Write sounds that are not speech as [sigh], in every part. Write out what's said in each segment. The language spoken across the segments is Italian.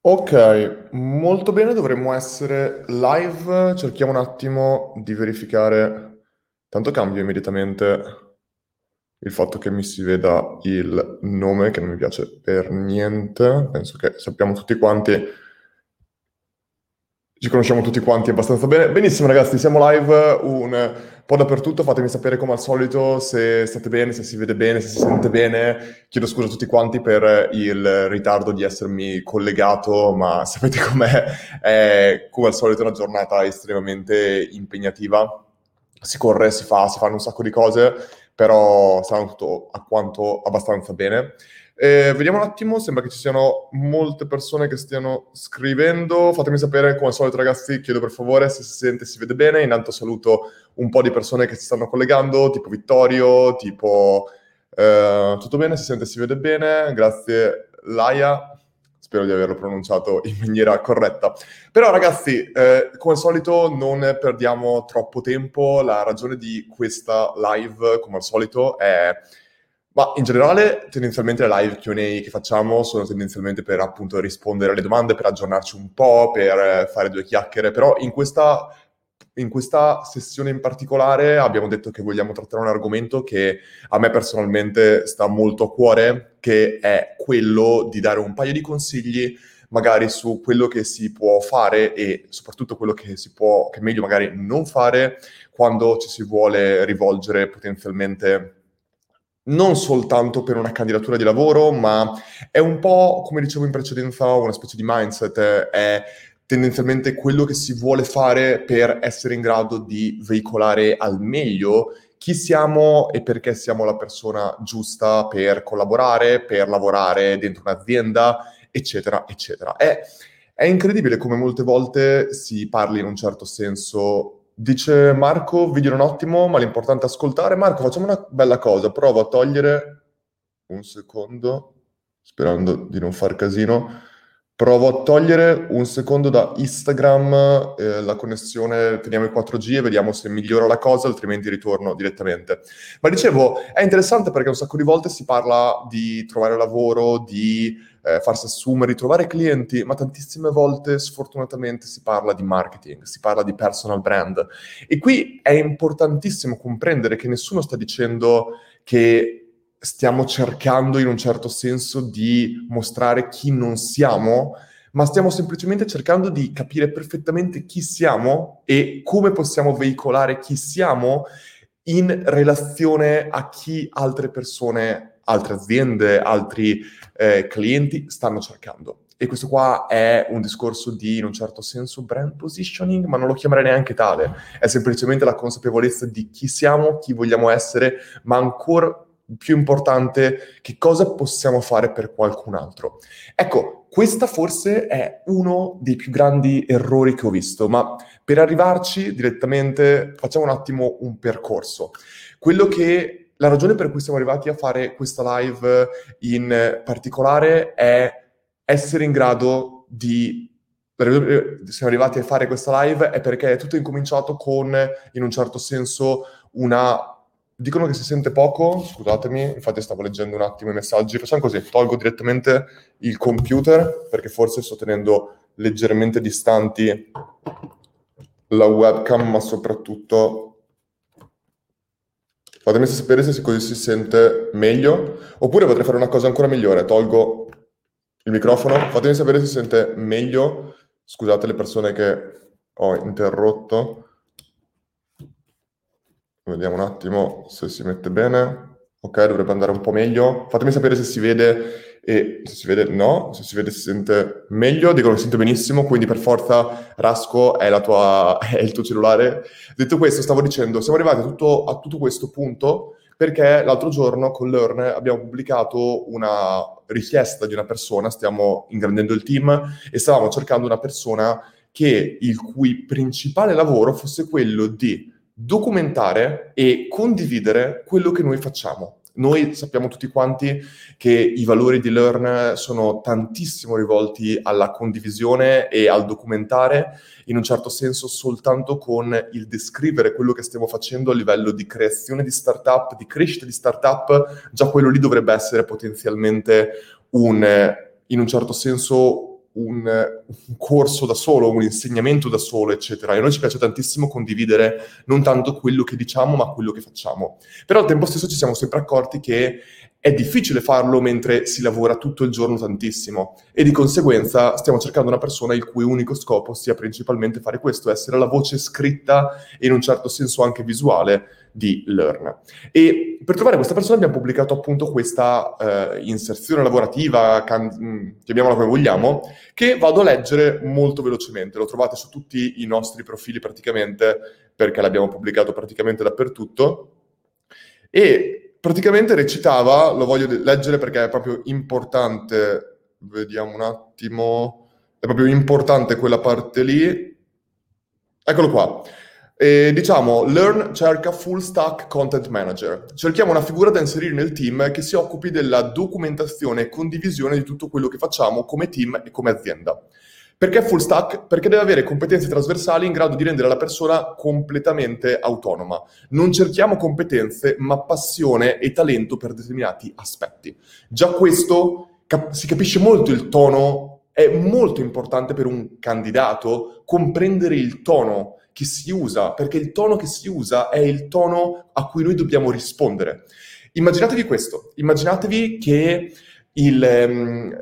Ok, molto bene, dovremmo essere live. Cerchiamo un attimo di verificare. Tanto cambio immediatamente il fatto che mi si veda il nome, che non mi piace per niente. Penso che sappiamo tutti quanti ci conosciamo tutti quanti abbastanza bene. Benissimo ragazzi, siamo live un po' dappertutto, fatemi sapere come al solito se state bene, se si vede bene, se si sente bene. Chiedo scusa a tutti quanti per il ritardo di essermi collegato, ma [laughs] sapete com'è, è come al solito una giornata estremamente impegnativa. Si corre, si fa, si fanno un sacco di cose, però sta tutto a quanto abbastanza bene. Eh, vediamo un attimo, sembra che ci siano molte persone che stiano scrivendo. Fatemi sapere, come al solito ragazzi, chiedo per favore se si sente e si vede bene. Intanto saluto un po' di persone che si stanno collegando, tipo Vittorio, tipo... Eh, tutto bene, si sente si vede bene. Grazie Laia, spero di averlo pronunciato in maniera corretta. Però ragazzi, eh, come al solito non perdiamo troppo tempo. La ragione di questa live, come al solito, è ma in generale, tendenzialmente le live QA che facciamo sono tendenzialmente per appunto rispondere alle domande, per aggiornarci un po', per eh, fare due chiacchiere, però in questa, in questa sessione in particolare abbiamo detto che vogliamo trattare un argomento che a me personalmente sta molto a cuore, che è quello di dare un paio di consigli magari su quello che si può fare e soprattutto quello che si può, che è meglio magari non fare quando ci si vuole rivolgere potenzialmente non soltanto per una candidatura di lavoro, ma è un po', come dicevo in precedenza, una specie di mindset, è tendenzialmente quello che si vuole fare per essere in grado di veicolare al meglio chi siamo e perché siamo la persona giusta per collaborare, per lavorare dentro un'azienda, eccetera, eccetera. È, è incredibile come molte volte si parli in un certo senso Dice Marco, video non ottimo, ma l'importante è ascoltare. Marco, facciamo una bella cosa, provo a togliere un secondo, sperando di non far casino. Provo a togliere un secondo da Instagram eh, la connessione, teniamo il 4G e vediamo se migliora la cosa, altrimenti ritorno direttamente. Ma dicevo, è interessante perché un sacco di volte si parla di trovare lavoro, di eh, farsi assumere, di trovare clienti, ma tantissime volte sfortunatamente si parla di marketing, si parla di personal brand. E qui è importantissimo comprendere che nessuno sta dicendo che stiamo cercando in un certo senso di mostrare chi non siamo, ma stiamo semplicemente cercando di capire perfettamente chi siamo e come possiamo veicolare chi siamo in relazione a chi altre persone, altre aziende, altri eh, clienti stanno cercando. E questo qua è un discorso di, in un certo senso, brand positioning, ma non lo chiamerei neanche tale. È semplicemente la consapevolezza di chi siamo, chi vogliamo essere, ma ancora più importante, che cosa possiamo fare per qualcun altro. Ecco, questo forse è uno dei più grandi errori che ho visto, ma per arrivarci direttamente facciamo un attimo un percorso. Quello che la ragione per cui siamo arrivati a fare questa live in particolare è essere in grado di siamo arrivati a fare questa live è perché è tutto incominciato con, in un certo senso, una Dicono che si sente poco, scusatemi, infatti stavo leggendo un attimo i messaggi. Facciamo così, tolgo direttamente il computer perché forse sto tenendo leggermente distanti la webcam, ma soprattutto fatemi sapere se così si sente meglio. Oppure potrei fare una cosa ancora migliore, tolgo il microfono, fatemi sapere se si sente meglio. Scusate le persone che ho interrotto. Vediamo un attimo se si mette bene. Ok, dovrebbe andare un po' meglio. Fatemi sapere se si vede e se si vede no, se si vede si sente meglio. Dicono che si sente benissimo, quindi per forza Rasco è, tua, [laughs] è il tuo cellulare. Detto questo, stavo dicendo, siamo arrivati a tutto, a tutto questo punto perché l'altro giorno con Learn abbiamo pubblicato una richiesta di una persona, stiamo ingrandendo il team e stavamo cercando una persona che il cui principale lavoro fosse quello di documentare e condividere quello che noi facciamo. Noi sappiamo tutti quanti che i valori di Learn sono tantissimo rivolti alla condivisione e al documentare, in un certo senso soltanto con il descrivere quello che stiamo facendo a livello di creazione di startup, di crescita di startup, già quello lì dovrebbe essere potenzialmente un, in un certo senso, un, un, corso da solo, un insegnamento da solo, eccetera. E a noi ci piace tantissimo condividere non tanto quello che diciamo, ma quello che facciamo. Però al tempo stesso ci siamo sempre accorti che è difficile farlo mentre si lavora tutto il giorno tantissimo e di conseguenza stiamo cercando una persona il cui unico scopo sia principalmente fare questo, essere la voce scritta e in un certo senso anche visuale di Learn. E per trovare questa persona abbiamo pubblicato appunto questa eh, inserzione lavorativa, can- mm, chiamiamola come vogliamo, che vado a leggere molto velocemente. Lo trovate su tutti i nostri profili praticamente, perché l'abbiamo pubblicato praticamente dappertutto. E praticamente recitava, lo voglio leggere perché è proprio importante, vediamo un attimo, è proprio importante quella parte lì. Eccolo qua. E, diciamo, Learn cerca full stack content manager. Cerchiamo una figura da inserire nel team che si occupi della documentazione e condivisione di tutto quello che facciamo come team e come azienda. Perché full stack? Perché deve avere competenze trasversali in grado di rendere la persona completamente autonoma. Non cerchiamo competenze, ma passione e talento per determinati aspetti. Già questo cap- si capisce molto il tono, è molto importante per un candidato comprendere il tono che si usa, perché il tono che si usa è il tono a cui noi dobbiamo rispondere. Immaginatevi questo, immaginatevi che il, um,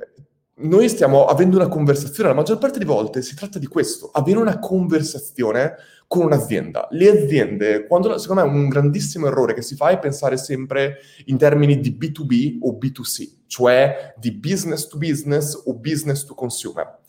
noi stiamo avendo una conversazione, la maggior parte delle volte si tratta di questo, avere una conversazione con un'azienda. Le aziende, quando, secondo me un grandissimo errore che si fa è pensare sempre in termini di B2B o B2C, cioè di business to business o business to consumer.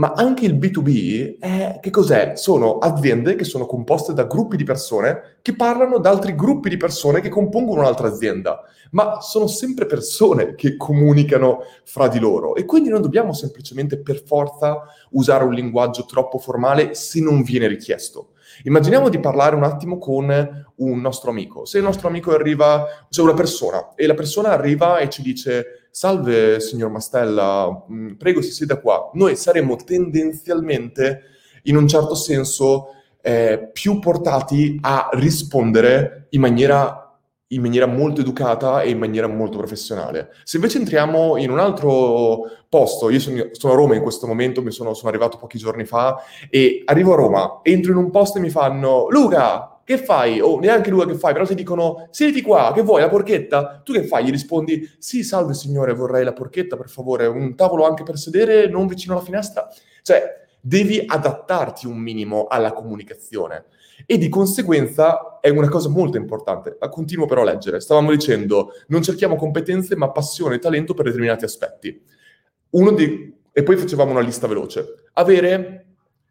Ma anche il B2B, è, che cos'è? Sono aziende che sono composte da gruppi di persone che parlano ad altri gruppi di persone che compongono un'altra azienda. Ma sono sempre persone che comunicano fra di loro e quindi non dobbiamo semplicemente per forza usare un linguaggio troppo formale se non viene richiesto. Immaginiamo di parlare un attimo con un nostro amico. Se il nostro amico arriva, cioè una persona, e la persona arriva e ci dice salve signor Mastella, mm, prego si sieda qua, noi saremmo tendenzialmente, in un certo senso, eh, più portati a rispondere in maniera in maniera molto educata e in maniera molto professionale. Se invece entriamo in un altro posto, io sono, sono a Roma in questo momento, mi sono, sono, arrivato pochi giorni fa e arrivo a Roma, entro in un posto e mi fanno Luca, che fai? O oh, neanche Luca che fai, però ti dicono siediti qua, che vuoi, la porchetta? Tu che fai? Gli rispondi sì, salve signore, vorrei la porchetta per favore, un tavolo anche per sedere, non vicino alla finestra. Cioè, devi adattarti un minimo alla comunicazione e di conseguenza è una cosa molto importante. Continuo però a leggere. Stavamo dicendo, non cerchiamo competenze ma passione e talento per determinati aspetti. Uno di... E poi facevamo una lista veloce. Avere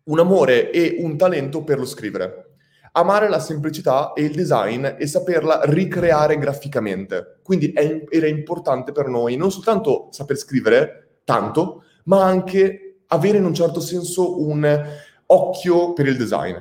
un amore e un talento per lo scrivere. Amare la semplicità e il design e saperla ricreare graficamente. Quindi è, era importante per noi non soltanto saper scrivere tanto, ma anche avere in un certo senso un occhio per il design.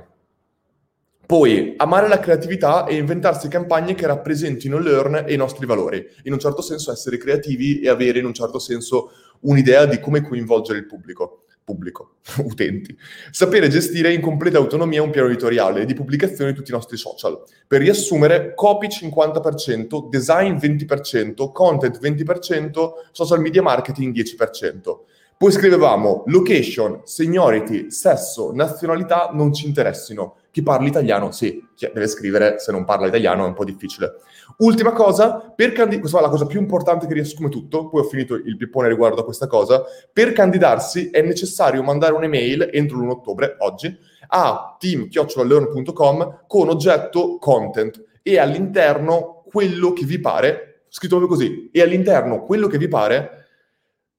Poi amare la creatività e inventarsi campagne che rappresentino Learn e i nostri valori. In un certo senso essere creativi e avere in un certo senso un'idea di come coinvolgere il pubblico, pubblico, [laughs] utenti. Sapere gestire in completa autonomia un piano editoriale di pubblicazione di tutti i nostri social. Per riassumere, copy 50%, design 20%, content 20%, social media marketing 10%. Poi scrivevamo location, seniority, sesso, nazionalità non ci interessino. Chi parla italiano, sì, deve scrivere, se non parla italiano è un po' difficile. Ultima cosa, per candid- questa è la cosa più importante che riassume tutto, poi ho finito il pippone riguardo a questa cosa, per candidarsi è necessario mandare un'email entro l'1 ottobre, oggi, a team.learn.com con oggetto content e all'interno quello che vi pare, scritto proprio così, e all'interno quello che vi pare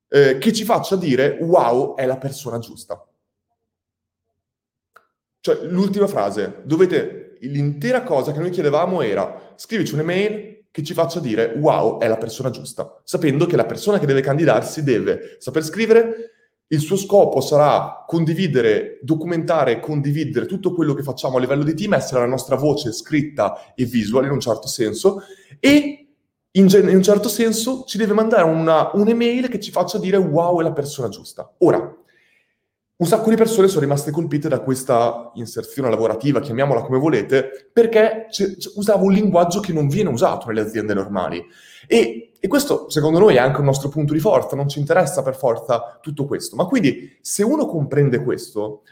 eh, che ci faccia dire wow, è la persona giusta. Cioè, l'ultima frase, dovete, l'intera cosa che noi chiedevamo era scrivici un'email che ci faccia dire wow, è la persona giusta, sapendo che la persona che deve candidarsi deve saper scrivere, il suo scopo sarà condividere, documentare, condividere tutto quello che facciamo a livello di team, essere la nostra voce scritta e visuale in un certo senso, e in, gen- in, un certo senso ci deve mandare una, un'email che ci faccia dire wow è la persona giusta. Ora, un sacco di persone sono rimaste colpite da questa inserzione lavorativa, chiamiamola come volete, perché c- c- usavo un linguaggio che non viene usato nelle aziende normali. E E questo, secondo noi, è anche un nostro punto di forza, non ci interessa per forza tutto questo. Ma quindi, se uno comprende questo,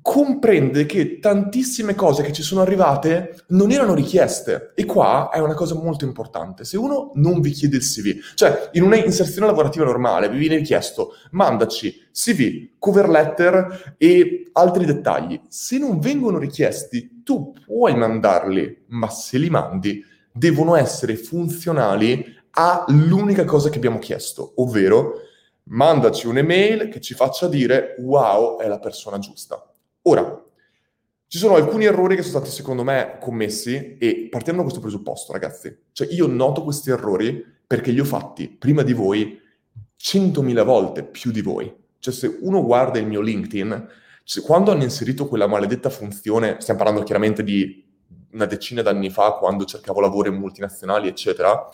comprende che tantissime cose che ci sono arrivate non erano richieste. E qua è una cosa molto importante. Se uno non vi chiede il CV, cioè in una inserzione lavorativa normale vi viene richiesto mandaci CV, cover letter e altri dettagli. Se non vengono richiesti, tu puoi mandarli, ma se li mandi devono essere funzionali all'unica cosa che abbiamo chiesto, ovvero mandaci un'email che ci faccia dire wow, è la persona giusta. Ora, ci sono alcuni errori che sono stati secondo me commessi e partiamo da questo presupposto, ragazzi. Cioè io noto questi errori perché li ho fatti prima di voi 100.000 volte più di voi. Cioè se uno guarda il mio LinkedIn, cioè, quando hanno inserito quella maledetta funzione, stiamo parlando chiaramente di una decina d'anni fa, quando cercavo lavoro in multinazionali, eccetera,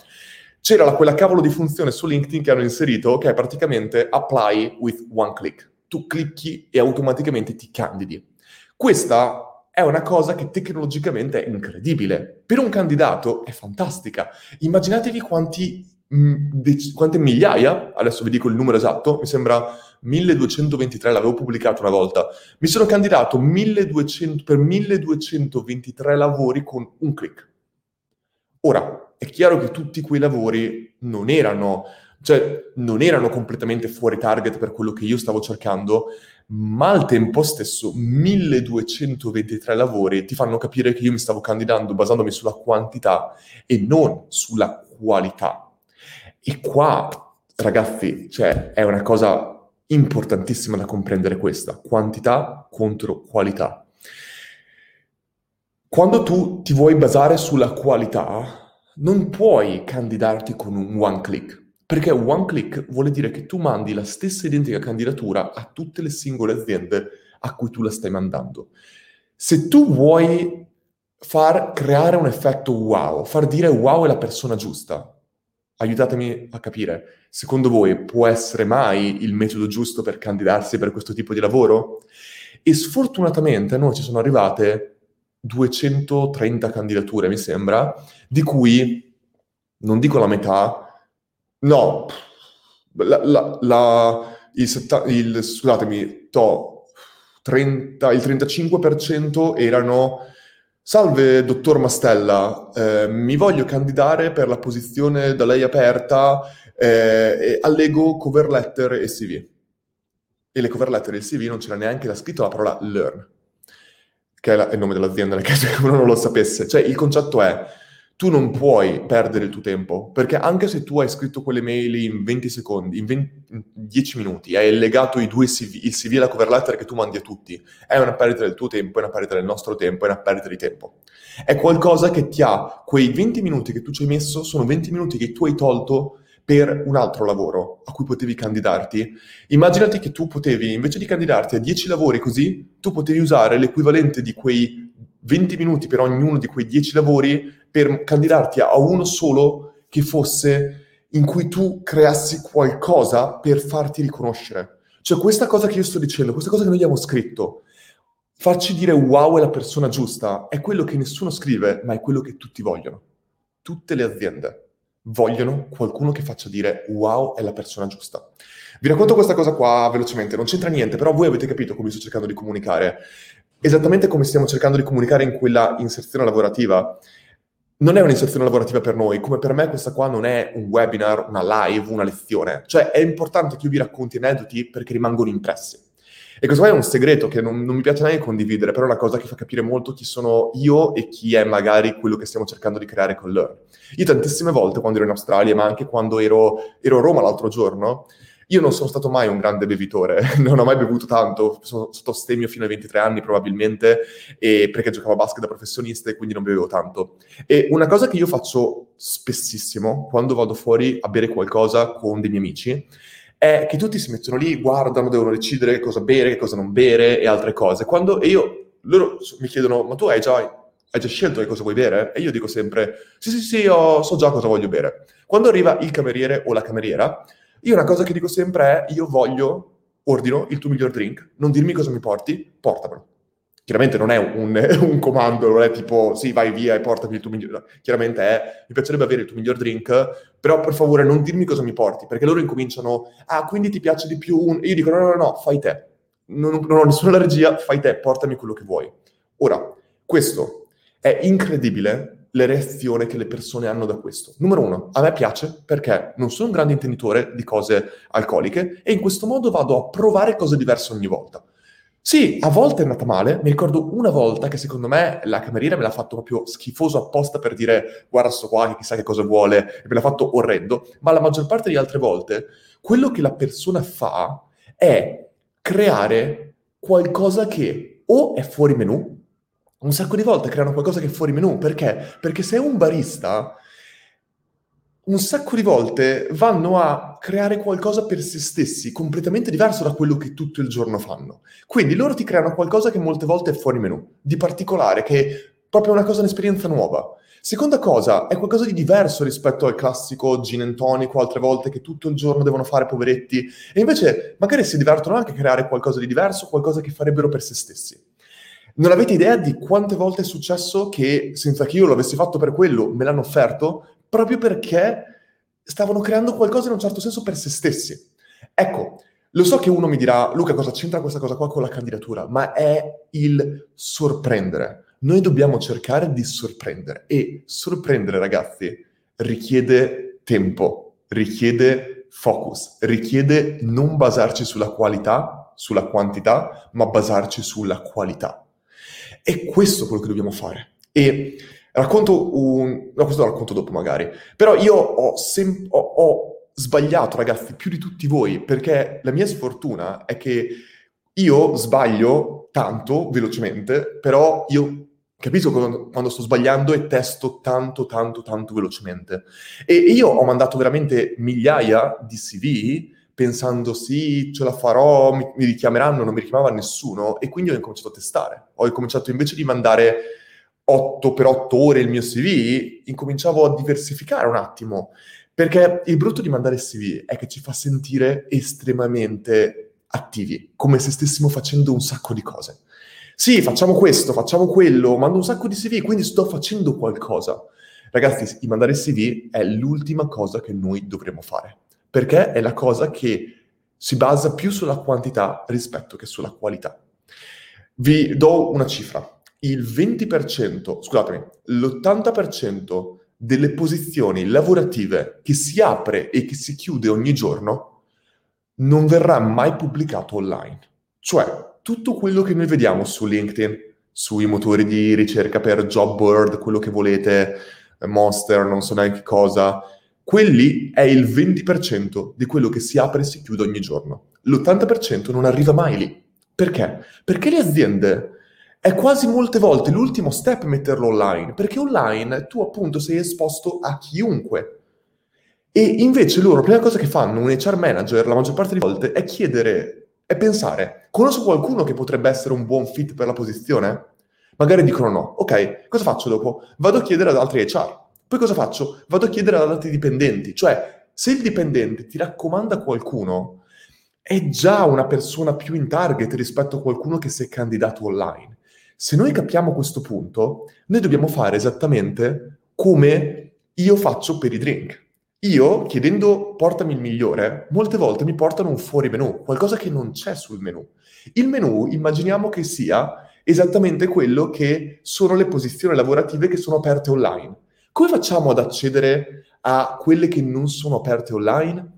c'era quella cavolo di funzione su LinkedIn che hanno inserito che è praticamente apply with one click tu clicchi e automaticamente ti candidi. Questa è una cosa che tecnologicamente è incredibile. Per un candidato è fantastica. Immaginatevi quanti, mm, dec- quante migliaia, adesso vi dico il numero esatto, mi sembra 1223, l'avevo pubblicato una volta. Mi sono candidato 1200, per 1223 lavori con un click. Ora, è chiaro che tutti quei lavori non erano cioè non erano completamente fuori target per quello che io stavo cercando, ma al tempo stesso 1223 lavori ti fanno capire che io mi stavo candidando basandomi sulla quantità e non sulla qualità. E qua, ragazzi, cioè, è una cosa importantissima da comprendere questa, quantità contro qualità. Quando tu ti vuoi basare sulla qualità, non puoi candidarti con un one click perché one click vuole dire che tu mandi la stessa identica candidatura a tutte le singole aziende a cui tu la stai mandando. Se tu vuoi far creare un effetto wow, far dire wow è la persona giusta, aiutatemi a capire, secondo voi può essere mai il metodo giusto per candidarsi per questo tipo di lavoro? E sfortunatamente a noi ci sono arrivate 230 candidature, mi sembra, di cui, non dico la metà, No, la, la, la, il, il, scusatemi, to, 30, il 35% erano Salve, dottor Mastella, eh, mi voglio candidare per la posizione da lei aperta, eh, allego cover letter e CV. E le cover letter e il CV non c'era neanche da scritto la parola learn, che è, la, è il nome dell'azienda, nel caso che uno non lo sapesse. Cioè, il concetto è, tu non puoi perdere il tuo tempo, perché anche se tu hai scritto quelle mail in 20 secondi, in, 20, in 10 minuti, hai legato i due CV, il CV e la cover letter che tu mandi a tutti, è una perdita del tuo tempo, è una perdita del nostro tempo, è una perdita di tempo. È qualcosa che ti ha, quei 20 minuti che tu ci hai messo, sono 20 minuti che tu hai tolto per un altro lavoro a cui potevi candidarti. Immaginati che tu potevi, invece di candidarti a 10 lavori così, tu potevi usare l'equivalente di quei 20 minuti per ognuno di quei 10 lavori per candidarti a uno solo che fosse in cui tu creassi qualcosa per farti riconoscere. Cioè questa cosa che io sto dicendo, questa cosa che noi abbiamo scritto, farci dire wow è la persona giusta, è quello che nessuno scrive, ma è quello che tutti vogliono. Tutte le aziende vogliono qualcuno che faccia dire wow è la persona giusta. Vi racconto questa cosa qua velocemente, non c'entra niente, però voi avete capito come sto cercando di comunicare esattamente come stiamo cercando di comunicare in quella inserzione lavorativa. Non è un'inserzione lavorativa per noi, come per me questa qua non è un webinar, una live, una lezione. Cioè è importante che io vi racconti aneddoti perché rimangono impressi. E questo qua è un segreto che non, non, mi piace neanche condividere, però è una cosa che fa capire molto chi sono io e chi è magari quello che stiamo cercando di creare con Learn. Io tantissime volte quando ero in Australia, ma anche quando ero, ero a Roma l'altro giorno, io non sono stato mai un grande bevitore, [laughs] non ho mai bevuto tanto, sono stato stemio fino ai 23 anni probabilmente, perché giocavo a basket da professionista e quindi non bevevo tanto. E una cosa che io faccio spessissimo quando vado fuori a bere qualcosa con dei miei amici è che tutti si mettono lì, guardano, devono decidere cosa bere, che cosa non bere e altre cose. Quando, io, loro mi chiedono, ma tu hai già, hai già scelto che cosa vuoi bere? E io dico sempre, sì, sì, sì, io so già cosa voglio bere. Quando arriva il cameriere o la cameriera, io una cosa che dico sempre è, io voglio, ordino il tuo miglior drink, non dirmi cosa mi porti, portamelo. chiaramente non è un, [laughs] un, comando, non è tipo sì, vai via e portami il tuo miglior. Chiaramente è mi piacerebbe avere il tuo miglior drink, però per favore non dirmi cosa mi porti, perché loro incominciano, ah, quindi ti piace di più un... E io dico no, no, no, no fai te. Non, non ho nessuna allergia, fai te, portami quello che vuoi. Ora, questo è incredibile le reazioni che le persone hanno da questo. Numero uno, a me piace perché non sono un grande intenditore di cose alcoliche e in questo modo vado a provare cose diverse ogni volta. Sì, a volte è andata male. Mi ricordo una volta che secondo me la cameriera me l'ha fatto proprio schifoso apposta per dire guarda sto qua che chissà che cosa vuole e me l'ha fatto orrendo, ma la maggior parte delle altre volte quello che la persona fa è creare qualcosa che o è fuori menù, un sacco di volte creano qualcosa che è fuori menù, perché? Perché se è un barista un sacco di volte vanno a creare qualcosa per se stessi, completamente diverso da quello che tutto il giorno fanno. Quindi loro ti creano qualcosa che molte volte è fuori menù, di particolare, che è proprio una cosa, un'esperienza nuova. Seconda cosa, è qualcosa di diverso rispetto al classico gin and tonic altre volte che tutto il giorno devono fare poveretti. E invece magari si divertono anche a creare qualcosa di diverso, qualcosa che farebbero per se stessi. Non avete idea di quante volte è successo che senza che io lo avessi fatto per quello me l'hanno offerto proprio perché stavano creando qualcosa in un certo senso per se stessi. Ecco, lo so che uno mi dirà, Luca, cosa c'entra questa cosa qua con la candidatura? Ma è il sorprendere. Noi dobbiamo cercare di sorprendere e sorprendere, ragazzi, richiede tempo, richiede focus, richiede non basarci sulla qualità, sulla quantità, ma basarci sulla qualità. E questo è quello che dobbiamo fare. E Racconto un... No, questo lo racconto dopo magari. Però io ho, sem... ho, ho sbagliato, ragazzi, più di tutti voi, perché la mia sfortuna è che io sbaglio tanto, velocemente, però io capisco quando, quando, sto sbagliando e testo tanto, tanto, tanto velocemente. E, io ho mandato veramente migliaia di CV pensando sì, ce la farò, mi, mi richiameranno, non mi richiamava nessuno e quindi ho incominciato a testare. Ho incominciato invece di mandare 8 per 8 ore il mio CV, incominciavo a diversificare un attimo, perché il brutto di mandare CV è che ci fa sentire estremamente attivi, come se stessimo facendo un sacco di cose. Sì, facciamo questo, facciamo quello, mando un sacco di CV, quindi sto facendo qualcosa. Ragazzi, mandare CV è l'ultima cosa che noi dovremmo fare, perché è la cosa che si basa più sulla quantità rispetto che sulla qualità. Vi do una cifra il 20%, scusatemi, l'80% delle posizioni lavorative che si apre e che si chiude ogni giorno non verrà mai pubblicato online. Cioè, tutto quello che noi vediamo su LinkedIn, sui motori di ricerca per job board, quello che volete, Monster, non so neanche cosa, quelli è il 20% di quello che si apre e si chiude ogni giorno. L'80% non arriva mai lì. Perché? Perché le aziende è quasi molte volte l'ultimo step metterlo online, perché online tu appunto sei esposto a chiunque. E invece loro, la prima cosa che fanno, un HR manager, la maggior parte delle volte, è chiedere, è pensare, conosco qualcuno che potrebbe essere un buon fit per la posizione? Magari dicono no. Ok, cosa faccio dopo? Vado a chiedere ad altri HR. Poi cosa faccio? Vado a chiedere ad altri dipendenti. Cioè, se il dipendente ti raccomanda qualcuno, è già una persona più in target rispetto a qualcuno che si è candidato online. Se noi capiamo questo punto, noi dobbiamo fare esattamente come io faccio per i drink. Io, chiedendo portami il migliore, molte volte mi portano un fuori menù, qualcosa che non c'è sul menù. Il menù immaginiamo che sia esattamente quello che sono le posizioni lavorative che sono aperte online. Come facciamo ad accedere a quelle che non sono aperte online?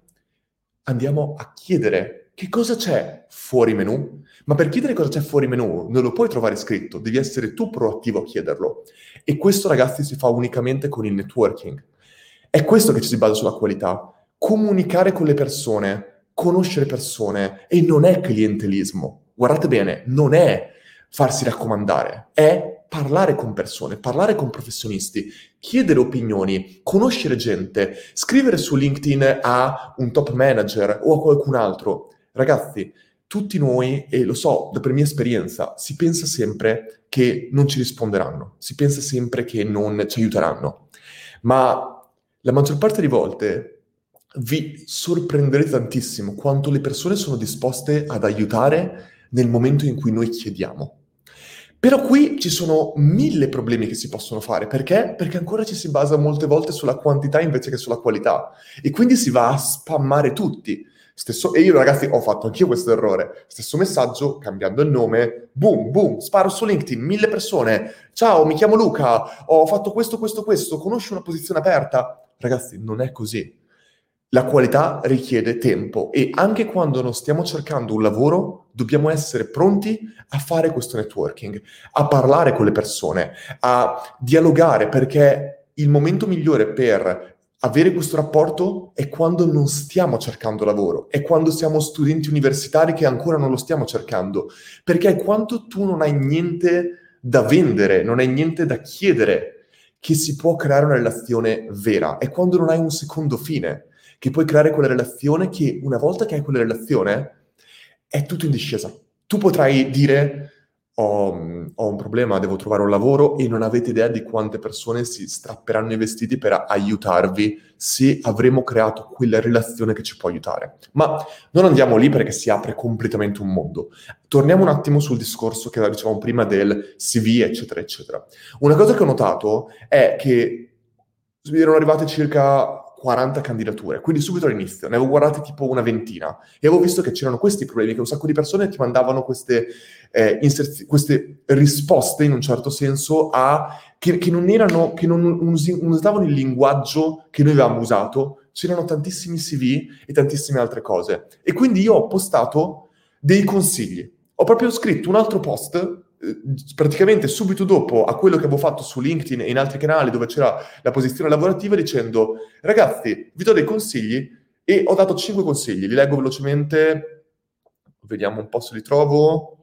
Andiamo a chiedere che cosa c'è fuori menù ma per chiedere cosa c'è fuori menu non lo puoi trovare scritto, devi essere tu proattivo a chiederlo. E questo, ragazzi, si fa unicamente con il networking. È questo che ci si basa sulla qualità. Comunicare con le persone, conoscere persone e non è clientelismo. Guardate bene, non è farsi raccomandare, è parlare con persone, parlare con professionisti, chiedere opinioni, conoscere gente, scrivere su LinkedIn a un top manager o a qualcun altro. Ragazzi, tutti noi, e lo so per mia esperienza, si pensa sempre che non ci risponderanno, si pensa sempre che non ci aiuteranno, ma la maggior parte delle volte vi sorprenderete tantissimo quanto le persone sono disposte ad aiutare nel momento in cui noi chiediamo. Però qui ci sono mille problemi che si possono fare. Perché? Perché ancora ci si basa molte volte sulla quantità invece che sulla qualità. E quindi si va a spammare tutti. Stesso, e io ragazzi ho fatto anch'io questo errore. Stesso messaggio, cambiando il nome, boom, boom, sparo su LinkedIn, mille persone. Ciao, mi chiamo Luca, ho fatto questo, questo, questo, conosci una posizione aperta? Ragazzi, non è così. La qualità richiede tempo e anche quando non stiamo cercando un lavoro, dobbiamo essere pronti a fare questo networking, a parlare con le persone, a dialogare, perché il momento migliore per avere questo rapporto è quando non stiamo cercando lavoro, è quando siamo studenti universitari che ancora non lo stiamo cercando, perché quando tu non hai niente da vendere, non hai niente da chiedere, che si può creare una relazione vera, è quando non hai un secondo fine, che puoi creare quella relazione che una volta che hai quella relazione è tutto in discesa. Tu potrai dire ho, ho, un problema, devo trovare un lavoro e non avete idea di quante persone si strapperanno i vestiti per aiutarvi se avremo creato quella relazione che ci può aiutare. Ma non andiamo lì perché si apre completamente un mondo. Torniamo un attimo sul discorso che dicevamo prima del CV, eccetera, eccetera. Una cosa che ho notato è che erano arrivate circa 40 candidature, quindi subito all'inizio, ne avevo guardate tipo una ventina e avevo visto che c'erano questi problemi, che un sacco di persone ti mandavano queste, eh, inserzi- queste risposte in un certo senso a, che, che non erano, che non, non usavano il linguaggio che noi avevamo usato, c'erano tantissimi CV e tantissime altre cose. E quindi io ho postato dei consigli. Ho proprio scritto un altro post praticamente subito dopo a quello che avevo fatto su LinkedIn e in altri canali dove c'era la posizione lavorativa dicendo ragazzi vi do dei consigli e ho dato 5 consigli, li leggo velocemente, vediamo un po' se li trovo,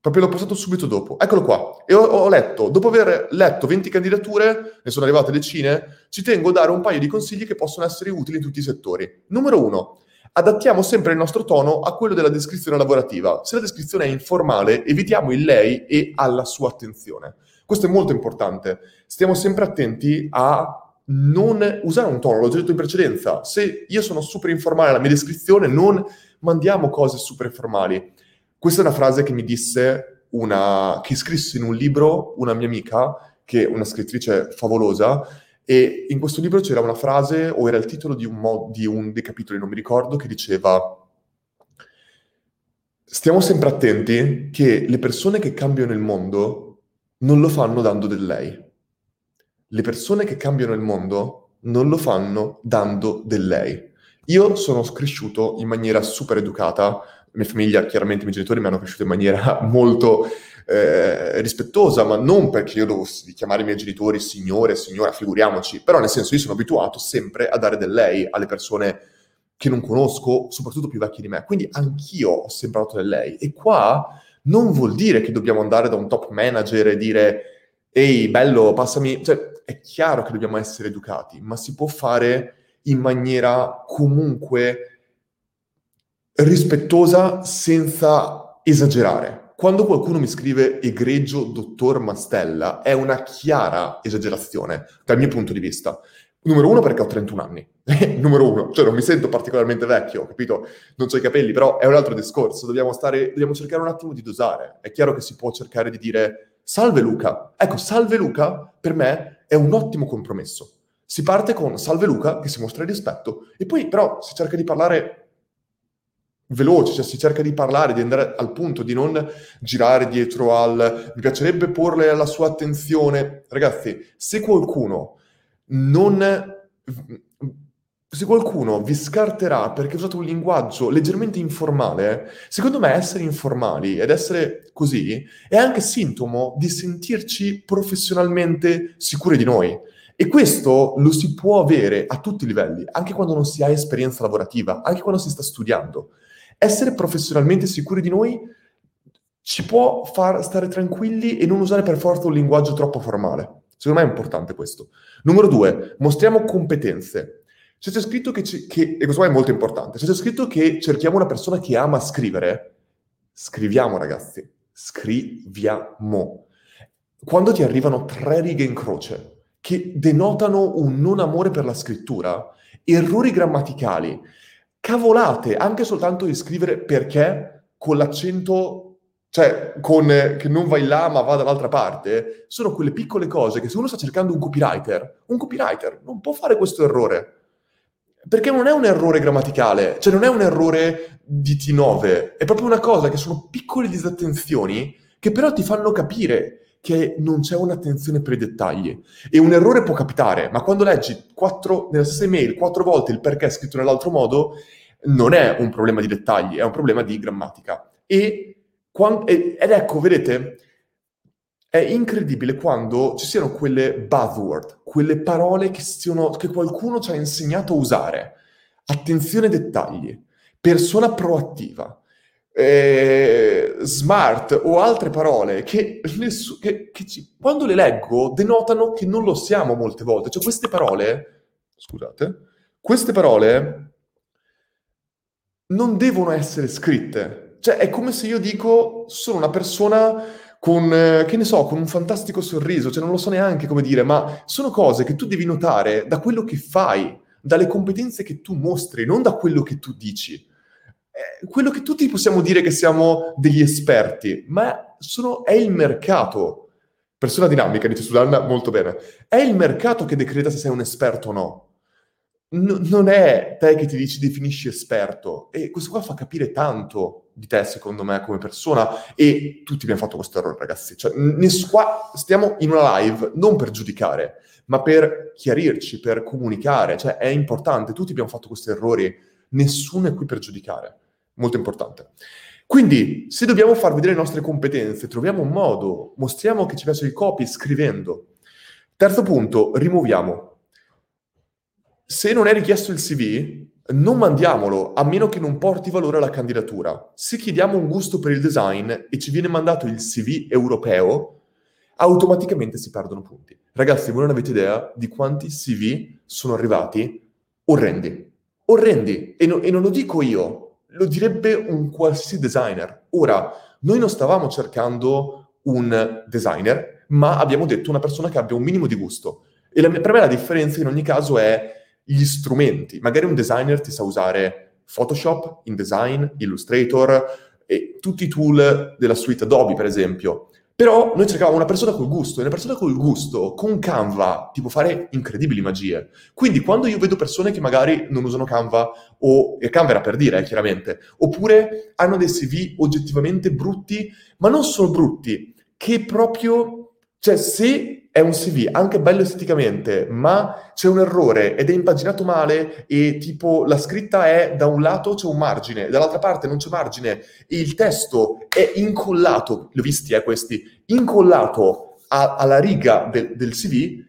proprio l'ho postato subito dopo, eccolo qua, e ho, ho letto, dopo aver letto 20 candidature, ne sono arrivate decine, ci tengo a dare un paio di consigli che possono essere utili in tutti i settori. Numero uno, adattiamo sempre il nostro tono a quello della descrizione lavorativa. Se la descrizione è informale, evitiamo il lei e alla sua attenzione. Questo è molto importante. Stiamo sempre attenti a non usare un tono, l'ho già detto in precedenza. Se io sono super informale nella mia descrizione, non mandiamo cose super informali. Questa è una frase che mi disse una, che scrisse in un libro una mia amica, che è una scrittrice favolosa, e in questo libro c'era una frase, o era il titolo di un, mo- di un dei capitoli, non mi ricordo, che diceva stiamo sempre attenti che le persone che cambiano il mondo non lo fanno dando del lei. Le persone che cambiano il mondo non lo fanno dando del lei. Io sono cresciuto in maniera super educata, mia famiglia, chiaramente i miei genitori mi hanno cresciuto in maniera [laughs] molto eh, rispettosa, ma non perché io dovessi chiamare i miei genitori signore, signora, figuriamoci, però nel senso io sono abituato sempre a dare del lei alle persone che non conosco, soprattutto più vecchie di me. Quindi anch'io ho sempre dato del lei. E qua non vuol dire che dobbiamo andare da un top manager e dire ehi, bello, passami... Cioè, è chiaro che dobbiamo essere educati, ma si può fare in maniera comunque rispettosa senza esagerare quando qualcuno mi scrive egregio dottor Mastella è una chiara esagerazione dal mio punto di vista. Numero uno perché ho 31 anni, [laughs] numero uno, cioè non mi sento particolarmente vecchio, capito? Non ho i capelli, però è un altro discorso, dobbiamo, stare, dobbiamo cercare un attimo di dosare. È chiaro che si può cercare di dire salve Luca. Ecco, salve Luca per me è un ottimo compromesso. Si parte con salve Luca, che si mostra il rispetto, e poi però si cerca di parlare veloce, cioè si cerca di parlare, di andare al punto, di non girare dietro al mi piacerebbe porle alla sua attenzione. Ragazzi, se qualcuno non se qualcuno vi scarterà perché ha usato un linguaggio leggermente informale, secondo me essere informali ed essere così è anche sintomo di sentirci professionalmente sicuri di noi. E questo lo si può avere a tutti i livelli, anche quando non si ha esperienza lavorativa, anche quando si sta studiando essere professionalmente sicuri di noi ci può far stare tranquilli e non usare per forza un linguaggio troppo formale. Secondo me è importante questo. Numero due, mostriamo competenze. Se c'è scritto che, ci, che, e questo è molto importante, se c'è scritto che cerchiamo una persona che ama scrivere, scriviamo ragazzi, scriviamo. Quando ti arrivano tre righe in croce che denotano un non amore per la scrittura, errori grammaticali, cavolate, anche soltanto di scrivere perché con l'accento cioè con, che non vai là ma va dall'altra parte, sono quelle piccole cose che se uno sta cercando un copywriter, un copywriter non può fare questo errore. Perché non è un errore grammaticale, cioè non è un errore di T9, è proprio una cosa che sono piccole disattenzioni che però ti fanno capire che non c'è un'attenzione per i dettagli. E un errore può capitare, ma quando leggi quattro, nella stessa email quattro volte il perché è scritto nell'altro modo, non è un problema di dettagli, è un problema di grammatica. E quando, ed ecco, vedete, è incredibile quando ci siano quelle buzzword, quelle parole che, stiano, che qualcuno ci ha insegnato a usare. Attenzione ai dettagli, persona proattiva, eh, smart o altre parole che, nessu- che, che ci, quando le leggo denotano che non lo siamo molte volte. Cioè queste parole, scusate, queste parole non devono essere scritte cioè, è come se io dico, sono una persona con, eh, che ne so, con un fantastico sorriso, cioè non lo so neanche come dire, ma sono cose che tu devi notare da quello che fai, dalle competenze che tu mostri, non da quello che tu dici. Eh, quello che tutti possiamo dire che siamo degli esperti, ma sono, è il mercato. Persona dinamica, dice Susanna, molto bene. È il mercato che decreta se sei un esperto o no. N- non è te che ti dici definisci esperto. E questo qua fa capire tanto di te, secondo me, come persona, e tutti abbiamo fatto questo errore, ragazzi. Cioè, ness- stiamo in una live non per giudicare, ma per chiarirci, per comunicare. Cioè, è importante, tutti abbiamo fatto questi errori, nessuno è qui per giudicare. Molto importante. Quindi, se dobbiamo far vedere le nostre competenze, troviamo un modo, mostriamo che ci piace il copy scrivendo. Terzo punto, rimuoviamo. Se non è richiesto il CV, non mandiamolo a meno che non porti valore alla candidatura. Se chiediamo un gusto per il design e ci viene mandato il CV europeo, automaticamente si perdono punti. Ragazzi, voi non avete idea di quanti CV sono arrivati orrendi. Orrendi. E, no, e non lo dico io, lo direbbe un qualsiasi designer. Ora, noi non stavamo cercando un designer, ma abbiamo detto una persona che abbia un minimo di gusto. E la, per me la differenza in ogni caso è gli strumenti. Magari un designer ti sa usare Photoshop, InDesign, Illustrator e tutti i tool della suite Adobe, per esempio. Però noi cercavamo una persona col gusto, e una persona col gusto, con Canva, ti può fare incredibili magie. Quindi quando io vedo persone che magari non usano Canva, o e Canva era per dire, eh, chiaramente, oppure hanno dei CV oggettivamente brutti, ma non solo brutti, che proprio, cioè se è un CV anche bello esteticamente, ma c'è un errore ed è impaginato male e tipo la scritta è da un lato c'è un margine, dall'altra parte non c'è margine e il testo è incollato, li ho visti eh questi, incollato a, alla riga de, del CV,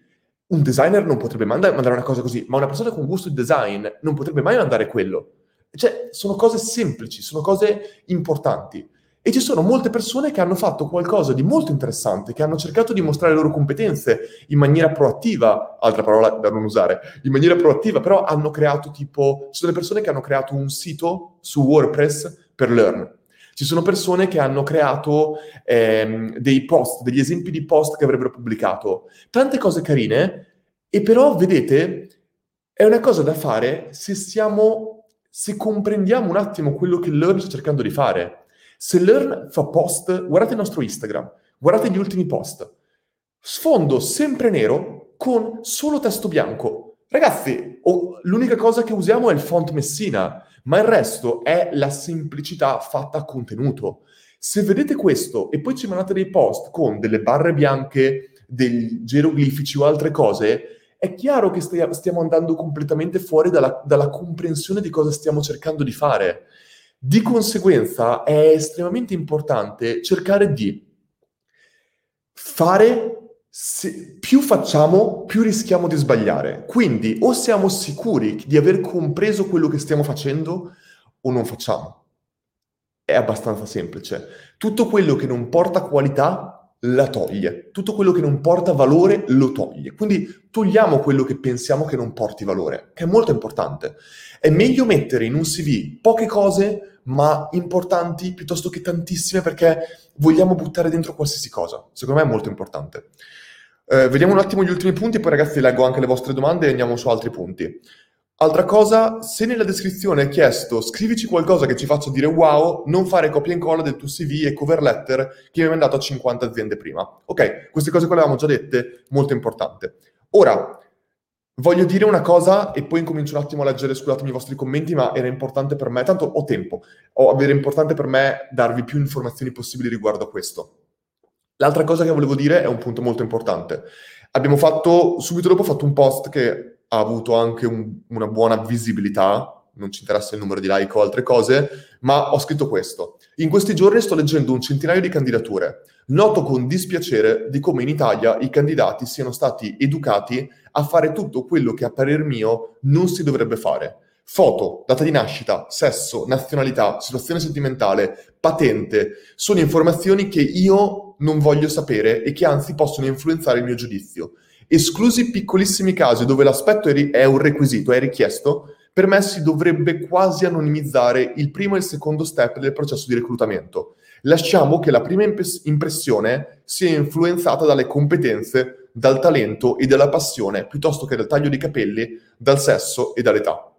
un designer non potrebbe mandare, mandare una cosa così, ma una persona con gusto di design non potrebbe mai mandare quello. Cioè, sono cose semplici, sono cose importanti. E ci sono molte persone che hanno fatto qualcosa di molto interessante, che hanno cercato di mostrare le loro competenze in maniera proattiva, altra parola da non usare, in maniera proattiva, però hanno creato tipo, ci sono persone che hanno creato un sito su WordPress per Learn. Ci sono persone che hanno creato ehm, dei post, degli esempi di post che avrebbero pubblicato. Tante cose carine, e però, vedete, è una cosa da fare se siamo, se comprendiamo un attimo quello che Learn sta cercando di fare. Se Learn fa post, guardate il nostro Instagram, guardate gli ultimi post. Sfondo sempre nero con solo testo bianco. Ragazzi, oh, l'unica cosa che usiamo è il font Messina, ma il resto è la semplicità fatta a contenuto. Se vedete questo e poi ci mandate dei post con delle barre bianche, degli geroglifici o altre cose, è chiaro che stiamo andando completamente fuori dalla, dalla comprensione di cosa stiamo cercando di fare. Di conseguenza è estremamente importante cercare di fare, se, più facciamo, più rischiamo di sbagliare. Quindi o siamo sicuri di aver compreso quello che stiamo facendo o non facciamo. È abbastanza semplice. Tutto quello che non porta qualità la toglie. Tutto quello che non porta valore lo toglie. Quindi togliamo quello che pensiamo che non porti valore, che è molto importante. È meglio mettere in un CV poche cose, ma importanti, piuttosto che tantissime, perché vogliamo buttare dentro qualsiasi cosa. Secondo me è molto importante. Eh, vediamo un attimo gli ultimi punti, poi ragazzi leggo anche le vostre domande e andiamo su altri punti. Altra cosa, se nella descrizione è chiesto scrivici qualcosa che ci faccia dire wow, non fare copia e incolla del tuo CV e cover letter che mi hai mandato a 50 aziende prima. Ok, queste cose qua le avevamo già dette, molto importante. Ora, voglio dire una cosa e poi incomincio un attimo a leggere, scusatemi i vostri commenti, ma era importante per me, tanto ho tempo, era importante per me darvi più informazioni possibili riguardo a questo. L'altra cosa che volevo dire è un punto molto importante. Abbiamo fatto, subito dopo ho fatto un post che ha avuto anche un, una buona visibilità, non ci interessa il numero di like o altre cose, ma ho scritto questo. In questi giorni sto leggendo un centinaio di candidature. Noto con dispiacere di come in Italia i candidati siano stati educati a fare tutto quello che a parer mio non si dovrebbe fare. Foto, data di nascita, sesso, nazionalità, situazione sentimentale, patente, sono informazioni che io non voglio sapere e che anzi possono influenzare il mio giudizio. Esclusi piccolissimi casi dove l'aspetto è un requisito, è richiesto, per me si dovrebbe quasi anonimizzare il primo e il secondo step del processo di reclutamento. Lasciamo che la prima impressione sia influenzata dalle competenze, dal talento e dalla passione, piuttosto che dal taglio di capelli, dal sesso e dall'età.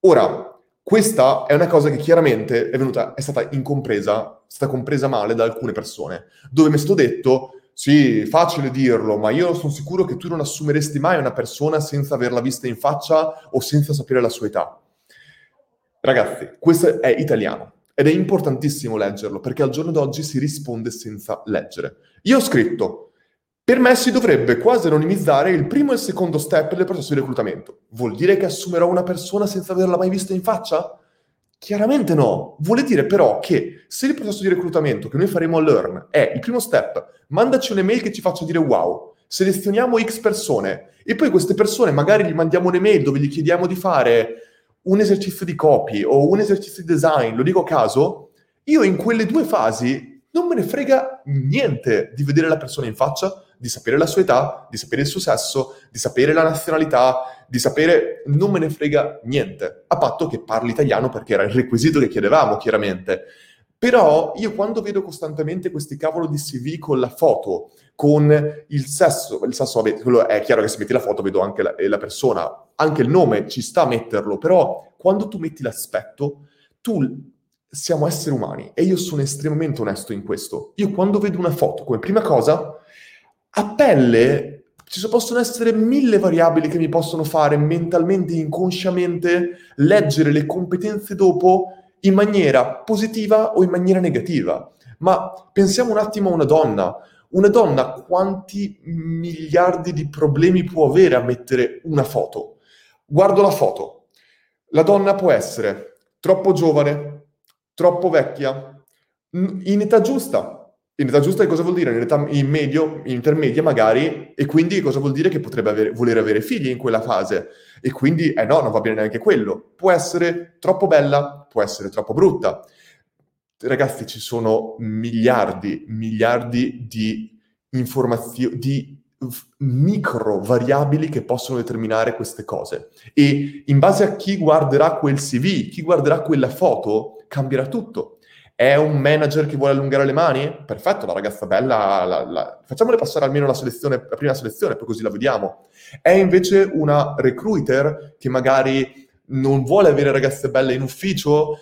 Ora, questa è una cosa che chiaramente è, venuta, è stata incompresa, è stata compresa male da alcune persone, dove mi è stato detto sì, facile dirlo, ma io sono sicuro che tu non assumeresti mai una persona senza averla vista in faccia o senza sapere la sua età. Ragazzi, questo è italiano ed è importantissimo leggerlo perché al giorno d'oggi si risponde senza leggere. Io ho scritto, per me si dovrebbe quasi anonimizzare il primo e il secondo step del processo di reclutamento. Vuol dire che assumerò una persona senza averla mai vista in faccia? Chiaramente no. Vuole dire però che se il processo di reclutamento che noi faremo a Learn è il primo step, mandaci un'email che ci faccia dire wow, selezioniamo X persone e poi queste persone magari gli mandiamo un'email dove gli chiediamo di fare un esercizio di copy o un esercizio di design, lo dico a caso, io in quelle due fasi non me ne frega niente di vedere la persona in faccia, di sapere la sua età, di sapere il suo sesso, di sapere la nazionalità, di sapere... non me ne frega niente, a patto che parli italiano perché era il requisito che chiedevamo, chiaramente. Però io quando vedo costantemente questi cavolo di CV con la foto, con il sesso, il sesso, vabbè, è chiaro che se metti la foto vedo anche la, la persona, anche il nome ci sta a metterlo, però quando tu metti l'aspetto, tu siamo esseri umani e io sono estremamente onesto in questo. Io quando vedo una foto, come prima cosa, a pelle ci possono essere mille variabili che mi possono fare mentalmente, inconsciamente, leggere le competenze dopo in maniera positiva o in maniera negativa. Ma pensiamo un attimo a una donna. Una donna quanti miliardi di problemi può avere a mettere una foto? Guardo la foto. La donna può essere troppo giovane, troppo vecchia, in età giusta, in età giusta cosa vuol dire? In età in medio, in intermedia magari, e quindi cosa vuol dire che potrebbe avere, voler avere figli in quella fase? E quindi, eh no, non va bene neanche quello. Può essere troppo bella, può essere troppo brutta. Ragazzi, ci sono miliardi, miliardi di informazioni, di micro variabili che possono determinare queste cose. E in base a chi guarderà quel CV, chi guarderà quella foto, cambierà tutto. È un manager che vuole allungare le mani? Perfetto, la ragazza bella, la, la... facciamole passare almeno la, selezione, la prima selezione, poi così la vediamo. È invece una recruiter che magari non vuole avere ragazze belle in ufficio,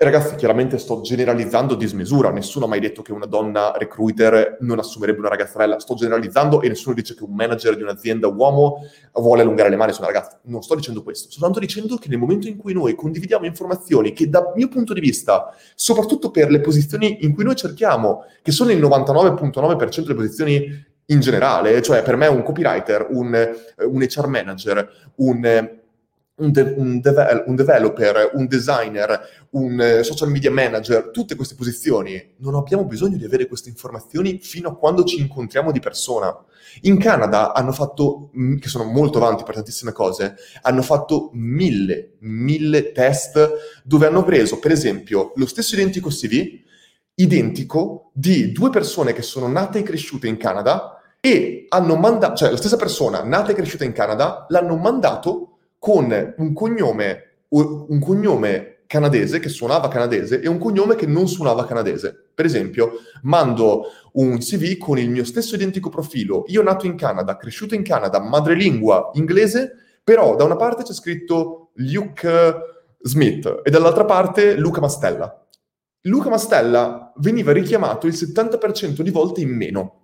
Ragazzi, chiaramente sto generalizzando a dismisura, nessuno ha mai detto che una donna recruiter non assumerebbe una ragazza. Bella, sto generalizzando e nessuno dice che un manager di un'azienda uomo vuole allungare le mani su una ragazza. Non sto dicendo questo, sto soltanto dicendo che nel momento in cui noi condividiamo informazioni che dal mio punto di vista, soprattutto per le posizioni in cui noi cerchiamo, che sono il 99.9% delle posizioni in generale, cioè per me un copywriter, un, un HR manager, un un, de- un, de- un, developer, un designer, un uh, social media manager, tutte queste posizioni, non abbiamo bisogno di avere queste informazioni fino a quando ci incontriamo di persona. In Canada hanno fatto, mm, che sono molto avanti per tantissime cose, hanno fatto mille, mille test dove hanno preso, per esempio, lo stesso identico CV, identico, di due persone che sono nate e cresciute in Canada e hanno mandato, cioè la stessa persona nata e cresciuta in Canada, l'hanno mandato con un cognome, un cognome canadese che suonava canadese e un cognome che non suonava canadese. Per esempio, mando un CV con il mio stesso identico profilo. Io nato in Canada, cresciuto in Canada, madrelingua inglese, però da una parte c'è scritto Luke Smith e dall'altra parte Luca Mastella. Luca Mastella veniva richiamato il 70% di volte in meno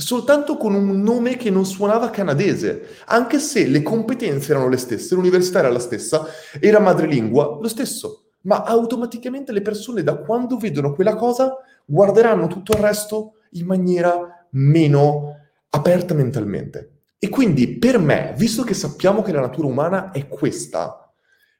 soltanto con un nome che non suonava canadese, anche se le competenze erano le stesse, l'università era la stessa, era madrelingua lo stesso, ma automaticamente le persone da quando vedono quella cosa guarderanno tutto il resto in maniera meno aperta mentalmente. E quindi per me, visto che sappiamo che la natura umana è questa,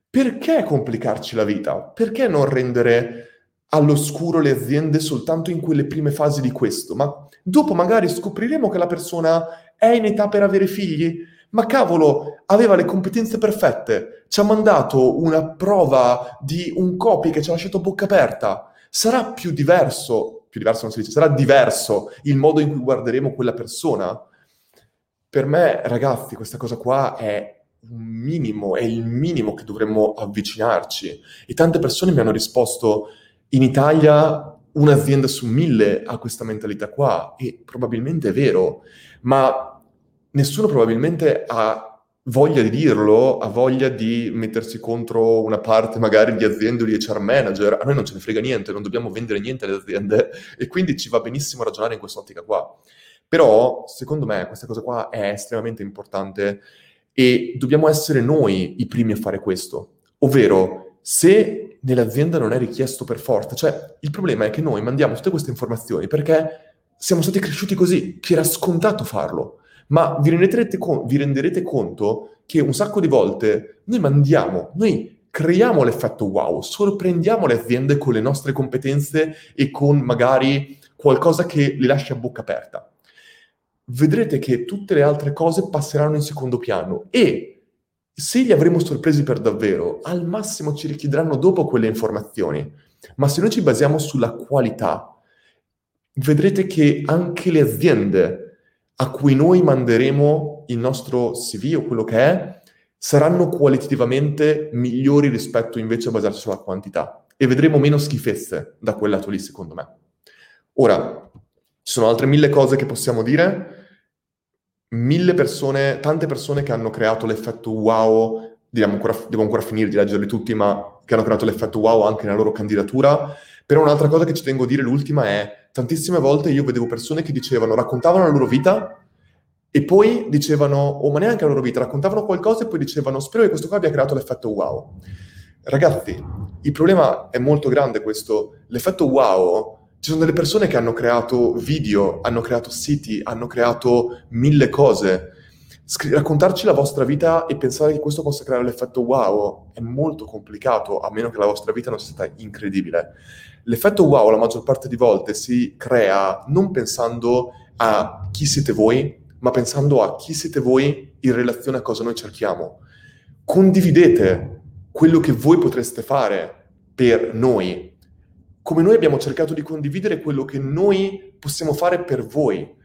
perché complicarci la vita? Perché non rendere all'oscuro le aziende soltanto in quelle prime fasi di questo? Ma Dopo magari scopriremo che la persona è in età per avere figli, ma cavolo, aveva le competenze perfette, ci ha mandato una prova di un copy che ci ha lasciato bocca aperta. Sarà più diverso, più diverso non si dice, sarà diverso il modo in cui guarderemo quella persona? Per me, ragazzi, questa cosa qua è un minimo, è il minimo che dovremmo avvicinarci. E tante persone mi hanno risposto, in Italia un'azienda su mille ha questa mentalità qua e probabilmente è vero, ma nessuno probabilmente ha voglia di dirlo, ha voglia di mettersi contro una parte magari di aziende o di HR manager, a noi non ce ne frega niente, non dobbiamo vendere niente alle aziende e quindi ci va benissimo ragionare in quest'ottica qua. Però, secondo me, questa cosa qua è estremamente importante e dobbiamo essere noi i primi a fare questo, ovvero se nell'azienda non è richiesto per forza. Cioè, il problema è che noi mandiamo tutte queste informazioni perché siamo stati cresciuti così, che era scontato farlo. Ma vi renderete, con- vi renderete conto che un sacco di volte noi mandiamo, noi creiamo l'effetto wow, sorprendiamo le aziende con le nostre competenze e con magari qualcosa che le lascia a bocca aperta. Vedrete che tutte le altre cose passeranno in secondo piano e se li avremo sorpresi per davvero, al massimo ci richiederanno dopo quelle informazioni. Ma se noi ci basiamo sulla qualità, vedrete che anche le aziende a cui noi manderemo il nostro CV o quello che è, saranno qualitativamente migliori rispetto invece a basarsi sulla quantità. E vedremo meno schifezze da quel lato lì, secondo me. Ora, ci sono altre mille cose che possiamo dire mille persone, tante persone che hanno creato l'effetto wow, ancora, devo ancora finire di leggerli tutti, ma che hanno creato l'effetto wow anche nella loro candidatura. Però un'altra cosa che ci tengo a dire, l'ultima, è tantissime volte io vedevo persone che dicevano, raccontavano la loro vita e poi dicevano, o oh, ma neanche la loro vita, raccontavano qualcosa e poi dicevano, spero che questo qua abbia creato l'effetto wow. Ragazzi, il problema è molto grande questo. L'effetto wow ci sono delle persone che hanno creato video, hanno creato siti, hanno creato mille cose. Scri- raccontarci la vostra vita e pensare che questo possa creare l'effetto wow è molto complicato, a meno che la vostra vita non sia stata incredibile. L'effetto wow la maggior parte di volte si crea non pensando a chi siete voi, ma pensando a chi siete voi in relazione a cosa noi cerchiamo. Condividete quello che voi potreste fare per noi, come noi abbiamo cercato di condividere quello che noi possiamo fare per voi.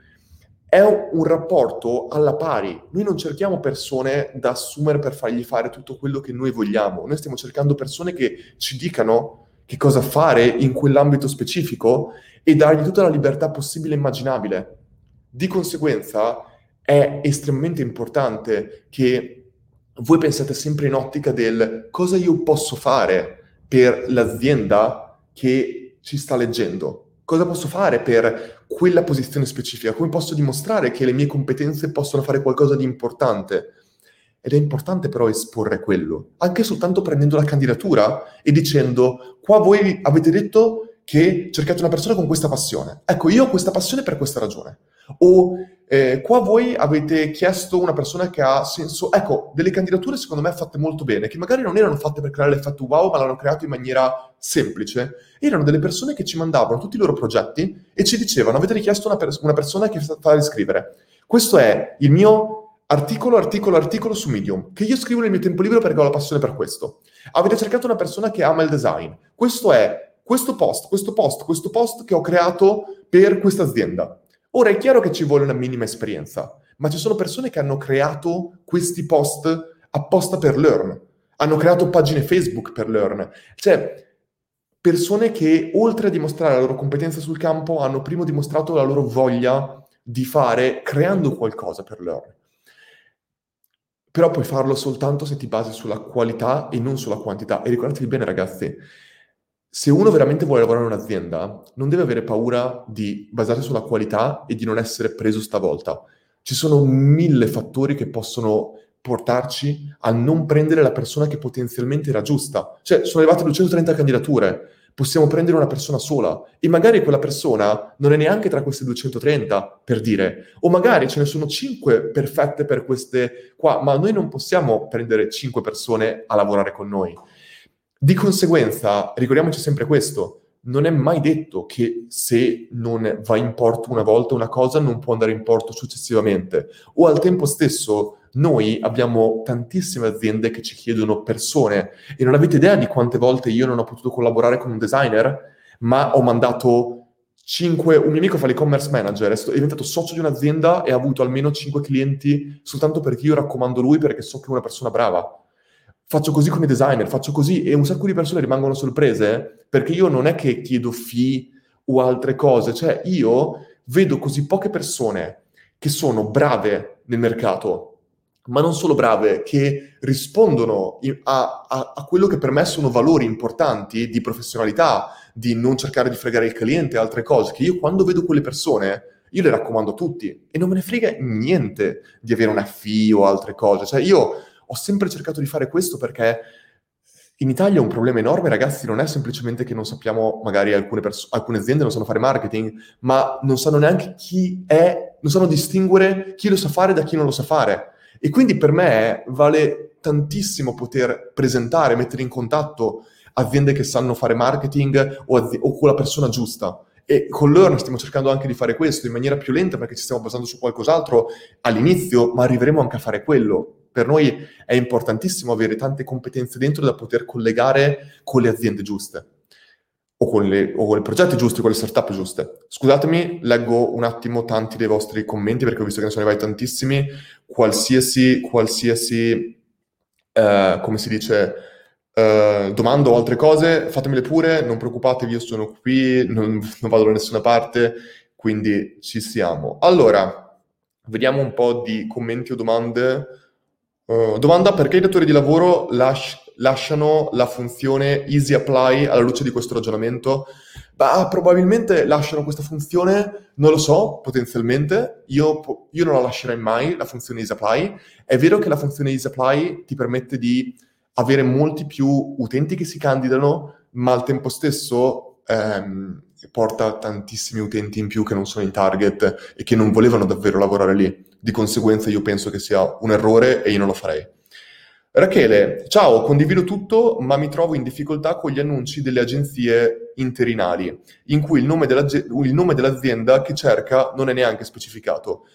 È un rapporto alla pari. Noi non cerchiamo persone da assumere per fargli fare tutto quello che noi vogliamo. Noi stiamo cercando persone che ci dicano che cosa fare in quell'ambito specifico e dargli tutta la libertà possibile e immaginabile. Di conseguenza è estremamente importante che voi pensiate sempre in ottica del cosa io posso fare per l'azienda che ci sta leggendo? Cosa posso fare per quella posizione specifica? Come posso dimostrare che le mie competenze possono fare qualcosa di importante? Ed è importante però esporre quello, anche soltanto prendendo la candidatura e dicendo, qua voi avete detto che cercate una persona con questa passione. Ecco, io ho questa passione per questa ragione. O eh, qua voi avete chiesto una persona che ha senso. Ecco, delle candidature secondo me fatte molto bene, che magari non erano fatte per creare l'effetto wow, ma l'hanno creato in maniera semplice. Erano delle persone che ci mandavano tutti i loro progetti e ci dicevano: Avete richiesto una, per- una persona che fa riscrivere. Questo è il mio articolo, articolo, articolo su Medium, che io scrivo nel mio tempo libero perché ho la passione per questo. Avete cercato una persona che ama il design. Questo è questo post, questo post, questo post che ho creato per questa azienda. Ora è chiaro che ci vuole una minima esperienza, ma ci sono persone che hanno creato questi post apposta per Learn, hanno creato pagine Facebook per Learn, cioè persone che oltre a dimostrare la loro competenza sul campo hanno prima dimostrato la loro voglia di fare creando qualcosa per Learn. però puoi farlo soltanto se ti basi sulla qualità e non sulla quantità. E ricordatevi bene, ragazzi, se uno veramente vuole lavorare in un'azienda, non deve avere paura di basarsi sulla qualità e di non essere preso stavolta. Ci sono mille fattori che possono portarci a non prendere la persona che potenzialmente era giusta. Cioè, sono arrivate 230 candidature, possiamo prendere una persona sola e magari quella persona non è neanche tra queste 230, per dire, o magari ce ne sono 5 perfette per queste qua, ma noi non possiamo prendere 5 persone a lavorare con noi. Di conseguenza, ricordiamoci sempre questo, non è mai detto che se non va in porto una volta una cosa non può andare in porto successivamente, o al tempo stesso noi abbiamo tantissime aziende che ci chiedono persone e non avete idea di quante volte io non ho potuto collaborare con un designer, ma ho mandato 5, un mio amico fa l'e-commerce manager, è diventato socio di un'azienda e ha avuto almeno 5 clienti soltanto perché io raccomando lui perché so che è una persona brava. Faccio così con i designer, faccio così e un sacco di persone rimangono sorprese perché io non è che chiedo fee o altre cose, cioè io vedo così poche persone che sono brave nel mercato ma non solo brave, che rispondono a, a, a, quello che per me sono valori importanti di professionalità, di non cercare di fregare il cliente, altre cose, che io quando vedo quelle persone, io le raccomando a tutti e non me ne frega niente di avere una fee o altre cose. Cioè io ho sempre cercato di fare questo perché in Italia un problema enorme, ragazzi, non è semplicemente che non sappiamo, magari alcune, perso- alcune aziende non sanno fare marketing, ma non sanno neanche chi è, non sanno distinguere chi lo sa fare da chi non lo sa fare e quindi per me vale tantissimo poter presentare, mettere in contatto aziende che sanno fare marketing o, azi- o con la persona giusta. E con loro stiamo cercando anche di fare questo in maniera più lenta perché ci stiamo basando su qualcos'altro all'inizio, ma arriveremo anche a fare quello. Per noi è importantissimo avere tante competenze dentro da poter collegare con le aziende giuste o con, le, o con i progetti giusti, con le startup giuste. Scusatemi, leggo un attimo tanti dei vostri commenti perché ho visto che ne sono arrivati tantissimi. Qualsiasi, qualsiasi eh, come si dice, eh, domanda o altre cose, fatemele pure, non preoccupatevi, io sono qui, non, non vado da nessuna parte, quindi ci siamo. Allora, vediamo un po' di commenti o domande. Uh, domanda perché i datori di lavoro lasciano lasciano la funzione easy apply alla luce di questo ragionamento? Bah, probabilmente lasciano questa funzione, non lo so, potenzialmente. Io, io non la lascerei mai, la funzione easy apply. È vero che la funzione easy apply ti permette di avere molti più utenti che si candidano, ma al tempo stesso ehm, porta tantissimi utenti in più che non sono in target e che non volevano davvero lavorare lì. Di conseguenza io penso che sia un errore e io non lo farei. Rachele, ciao, condivido tutto, ma mi trovo in difficoltà con gli annunci delle agenzie interinali, in cui il nome, il nome dell'azienda che cerca non è neanche specificato.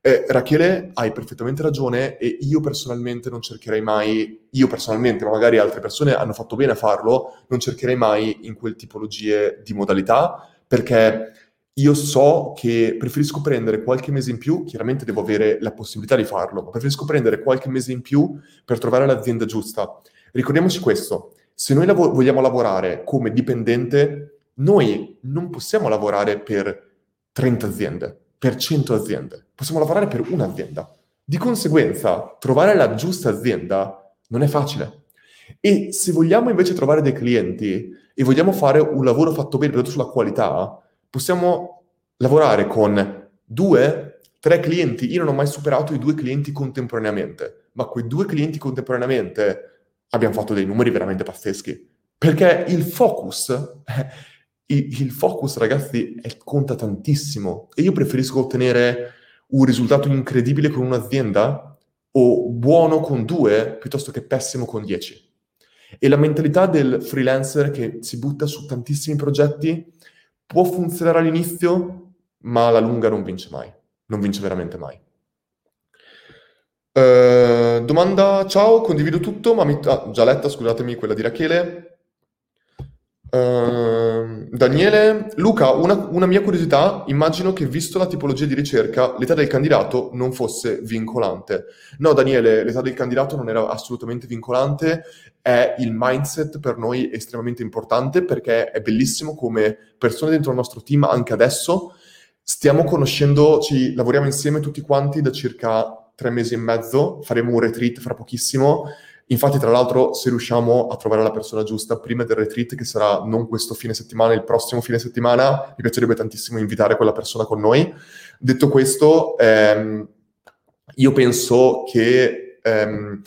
Eh, Rachele, hai perfettamente ragione e io personalmente non cercherei mai, io personalmente, ma magari altre persone hanno fatto bene a farlo, non cercherei mai in quel tipologie di modalità, perché io so che preferisco prendere qualche mese in più, chiaramente devo avere la possibilità di farlo, ma preferisco prendere qualche mese in più per trovare l'azienda giusta. Ricordiamoci questo, se noi lav- vogliamo lavorare come dipendente, noi non possiamo lavorare per 30 aziende, per 100 aziende, possiamo lavorare per un'azienda. Di conseguenza, trovare la giusta azienda non è facile. E se vogliamo invece trovare dei clienti e vogliamo fare un lavoro fatto bene, basato sulla qualità, possiamo lavorare con due, tre clienti. Io non ho mai superato i due clienti contemporaneamente, ma quei due clienti contemporaneamente abbiamo fatto dei numeri veramente pazzeschi. Perché il focus, [laughs] il focus ragazzi, è, conta tantissimo. E io preferisco ottenere un risultato incredibile con un'azienda o buono con due piuttosto che pessimo con dieci. E la mentalità del freelancer che si butta su tantissimi progetti può funzionare all'inizio, ma alla lunga non vince mai, non vince veramente mai. Uh, domanda, ciao, condivido tutto, ma mi... Ah, già letta, scusatemi, quella di Rachele. Uh, Daniele, Luca, una, una, mia curiosità, immagino che visto la tipologia di ricerca, l'età del candidato non fosse vincolante. No, Daniele, l'età del candidato non era assolutamente vincolante, è il mindset per noi estremamente importante perché è bellissimo come persone dentro il nostro team, anche adesso, stiamo conoscendo, ci lavoriamo insieme tutti quanti da circa tre mesi e mezzo, faremo un retreat fra pochissimo. Infatti, tra l'altro, se riusciamo a trovare la persona giusta prima del retreat, che sarà non questo fine settimana, il prossimo fine settimana, mi piacerebbe tantissimo invitare quella persona con noi. Detto questo, ehm, io penso che ehm,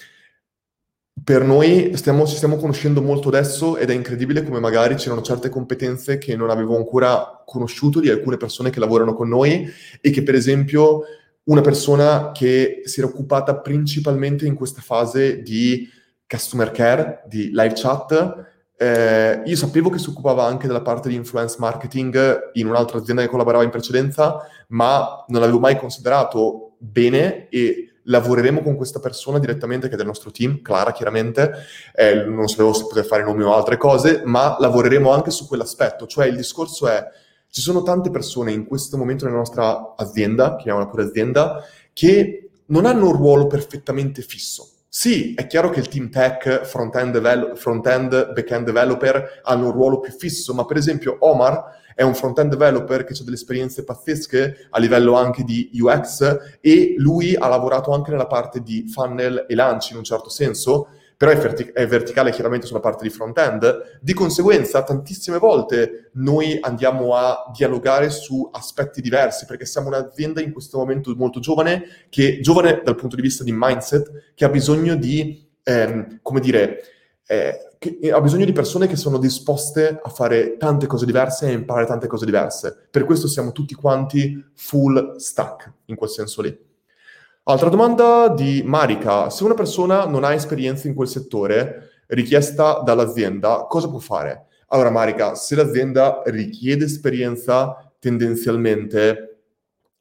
per noi stiamo, ci stiamo conoscendo molto adesso ed è incredibile come magari c'erano certe competenze che non avevo ancora conosciuto di alcune persone che lavorano con noi e che per esempio una persona che si era occupata principalmente in questa fase di customer care, di live chat, eh, io sapevo che si occupava anche della parte di influence marketing in un'altra azienda che collaborava in precedenza, ma non l'avevo mai considerato bene e lavoreremo con questa persona direttamente che è del nostro team, Clara chiaramente, eh, non sapevo se poter fare nomi o altre cose, ma lavoreremo anche su quell'aspetto, cioè il discorso è, ci sono tante persone in questo momento nella nostra azienda, chiamiamola pure azienda, che non hanno un ruolo perfettamente fisso. Sì, è chiaro che il team tech, front-end, devel- front-end back-end developer hanno un ruolo più fisso, ma per esempio Omar è un front-end developer che ha delle esperienze pazzesche a livello anche di UX e lui ha lavorato anche nella parte di funnel e lanci in un certo senso, però è, vertic- è, verticale chiaramente sulla parte di front-end. Di conseguenza, tantissime volte noi andiamo a dialogare su aspetti diversi, perché siamo un'azienda in questo momento molto giovane, che giovane dal punto di vista di mindset, che ha bisogno di, ehm, come dire, eh, ha bisogno di persone che sono disposte a fare tante cose diverse e imparare tante cose diverse. Per questo siamo tutti quanti full stack, in quel senso lì. Altra domanda di Marika. Se una persona non ha esperienza in quel settore richiesta dall'azienda, cosa può fare? Allora Marika, se l'azienda richiede esperienza, tendenzialmente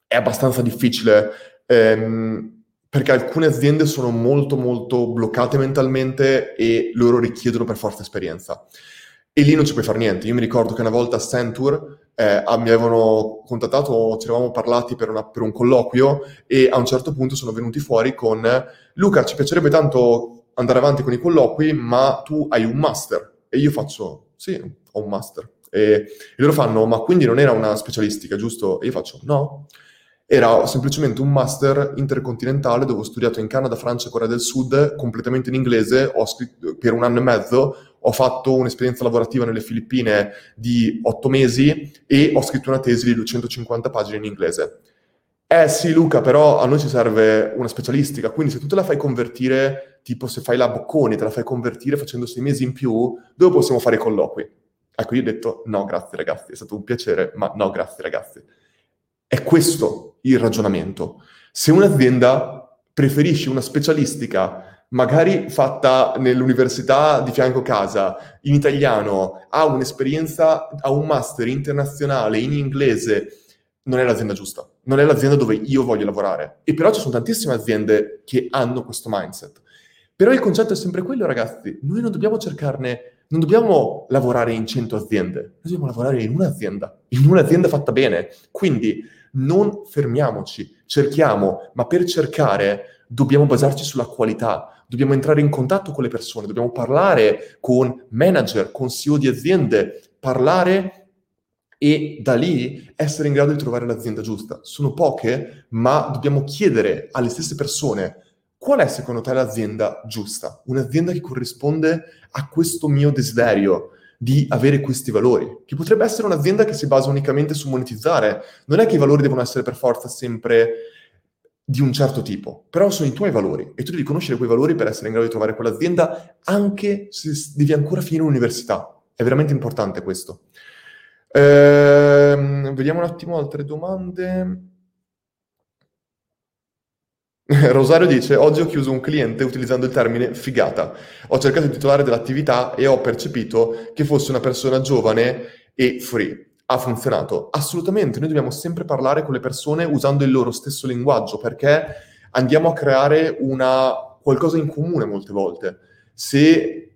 è abbastanza difficile. Ehm, perché alcune aziende sono molto molto bloccate mentalmente e loro richiedono per forza esperienza. E lì non ci puoi fare niente. Io mi ricordo che una volta a Centur eh, mi avevano contattato, ci eravamo parlati per, una, per, un colloquio e a un certo punto sono venuti fuori con Luca, ci piacerebbe tanto andare avanti con i colloqui, ma tu hai un master. E io faccio, sì, ho un master. E, e loro fanno, ma quindi non era una specialistica, giusto? E io faccio, no. Era semplicemente un master intercontinentale dove ho studiato in Canada, Francia e Corea del Sud, completamente in inglese, ho scritto per un anno e mezzo, ho fatto un'esperienza lavorativa nelle Filippine di otto mesi e ho scritto una tesi di 250 pagine in inglese. Eh sì, Luca, però a noi ci serve una specialistica, quindi se tu te la fai convertire, tipo se fai la Bocconi, te la fai convertire facendo sei mesi in più, dove possiamo fare i colloqui? Ecco, io ho detto no, grazie ragazzi, è stato un piacere, ma no, grazie ragazzi. È questo il ragionamento. Se un'azienda preferisce una specialistica, magari fatta nell'università di fianco casa, in italiano, ha un'esperienza, ha un master internazionale in inglese, non è l'azienda giusta, non è l'azienda dove io voglio lavorare. E però ci sono tantissime aziende che hanno questo mindset. Però il concetto è sempre quello, ragazzi, noi non dobbiamo cercarne, non dobbiamo lavorare in 100 aziende, noi dobbiamo lavorare in un'azienda, in un'azienda fatta bene. Quindi non fermiamoci, cerchiamo, ma per cercare dobbiamo basarci sulla qualità, dobbiamo entrare in contatto con le persone, dobbiamo parlare con manager, con CEO di aziende, parlare e da lì essere in grado di trovare l'azienda giusta. Sono poche, ma dobbiamo chiedere alle stesse persone qual è secondo te l'azienda giusta, un'azienda che corrisponde a questo mio desiderio, di avere questi valori, che potrebbe essere un'azienda che si basa unicamente su monetizzare. Non è che i valori devono essere per forza sempre di un certo tipo, però sono i tuoi valori e tu devi conoscere quei valori per essere in grado di trovare quell'azienda anche se devi ancora finire l'università. È veramente importante questo. Ehm, vediamo un attimo altre domande. [laughs] Rosario dice, oggi ho chiuso un cliente utilizzando il termine figata. Ho cercato il titolare dell'attività e ho percepito che fosse una persona giovane e free. Ha funzionato? Assolutamente, noi dobbiamo sempre parlare con le persone usando il loro stesso linguaggio perché andiamo a creare una, qualcosa in comune molte volte. Se,